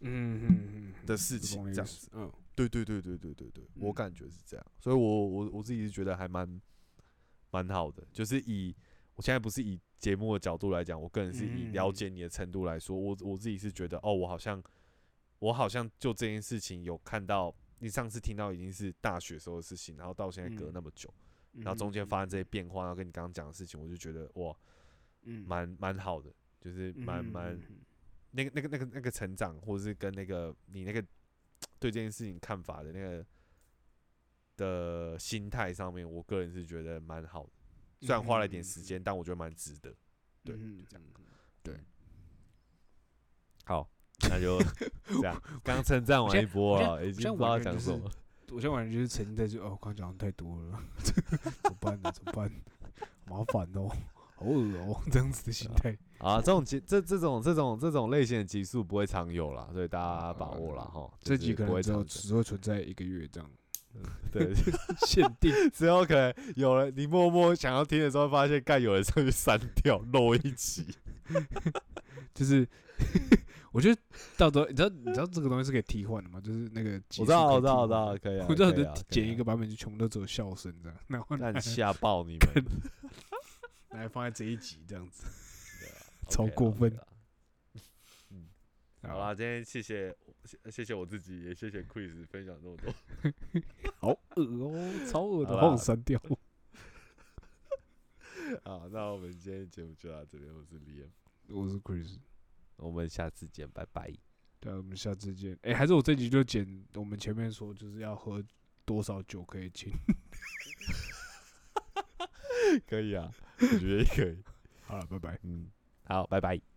Speaker 2: 嗯嗯嗯
Speaker 1: 的事情，这样子。
Speaker 2: 嗯
Speaker 1: 对对对对对对对，我
Speaker 2: 嗯。
Speaker 1: 感觉是这样，所以我我我自己是觉得还蛮蛮好的，就是以我现在不是以节目的角度来讲，我个人是以了
Speaker 2: 嗯。
Speaker 1: 解你的程度来说，我我自己是觉得哦，我好像我好像就这件事情有看到，你上次听到已经是大学时候的事情，然后到现在隔
Speaker 2: 嗯。
Speaker 1: 那么久，
Speaker 2: 嗯，
Speaker 1: 然后中间发生这些
Speaker 2: 嗯。
Speaker 1: 变化，然后跟你刚刚讲的事情，我就觉得哇，
Speaker 2: 嗯。
Speaker 1: 蛮蛮好的，就是蛮蛮那个那个那个那个成长，或者是跟那个你那个对这件事情看法的那个的心态上面，我个人是觉得蛮好的。虽然花了一点时间，但我觉得蛮值得。对
Speaker 2: 嗯
Speaker 1: 就这样
Speaker 2: 对，
Speaker 1: 好，那就这样。刚称赞完一波了，已经不知道讲什么。
Speaker 2: 我现在完全就是沉浸在这哦，刚讲的太多了，怎么办呢？怎么办？麻烦哦，好恶哦，这样子的心态。
Speaker 1: 啊，这种集这这种这种这种类型的集数不会常有啦，所以大家把握啦哈。
Speaker 2: 这
Speaker 1: 就是不
Speaker 2: 集可能只只会存在一个月这样，
Speaker 1: 对，
Speaker 2: 限定。
Speaker 1: 之后可能有人你默默想要听的时候，发现盖有人上去删掉漏一集。
Speaker 2: 就是我觉得到时候你知道你知道这个东西是可以替换的吗？就是那个
Speaker 1: 我知道，我知道，我知道，可以啊。
Speaker 2: 我知道就剪一个，版本就全部都只有笑声这样，然后
Speaker 1: 可以啊
Speaker 2: 拿
Speaker 1: 那吓爆你们，
Speaker 2: 来放在这一集这样子。
Speaker 1: 对啊
Speaker 2: 超过分
Speaker 1: 嗯，好啦，今天谢谢谢谢谢我自己，也谢谢 Chris 分享这么多。
Speaker 2: 好恶哦，超恶的，
Speaker 1: 好啦
Speaker 2: 帮我删掉。
Speaker 1: 好，那我们今天节目就到这边，我是 Liam，
Speaker 2: 我是 Chris，
Speaker 1: 我们下次见，拜拜。
Speaker 2: 对啊，我们下次见。哎、还是我这集就剪我们前面说就是要喝多少酒可以请。
Speaker 1: 可以啊，我觉得也可以。
Speaker 2: 好了，拜拜。
Speaker 1: 嗯，好，拜拜。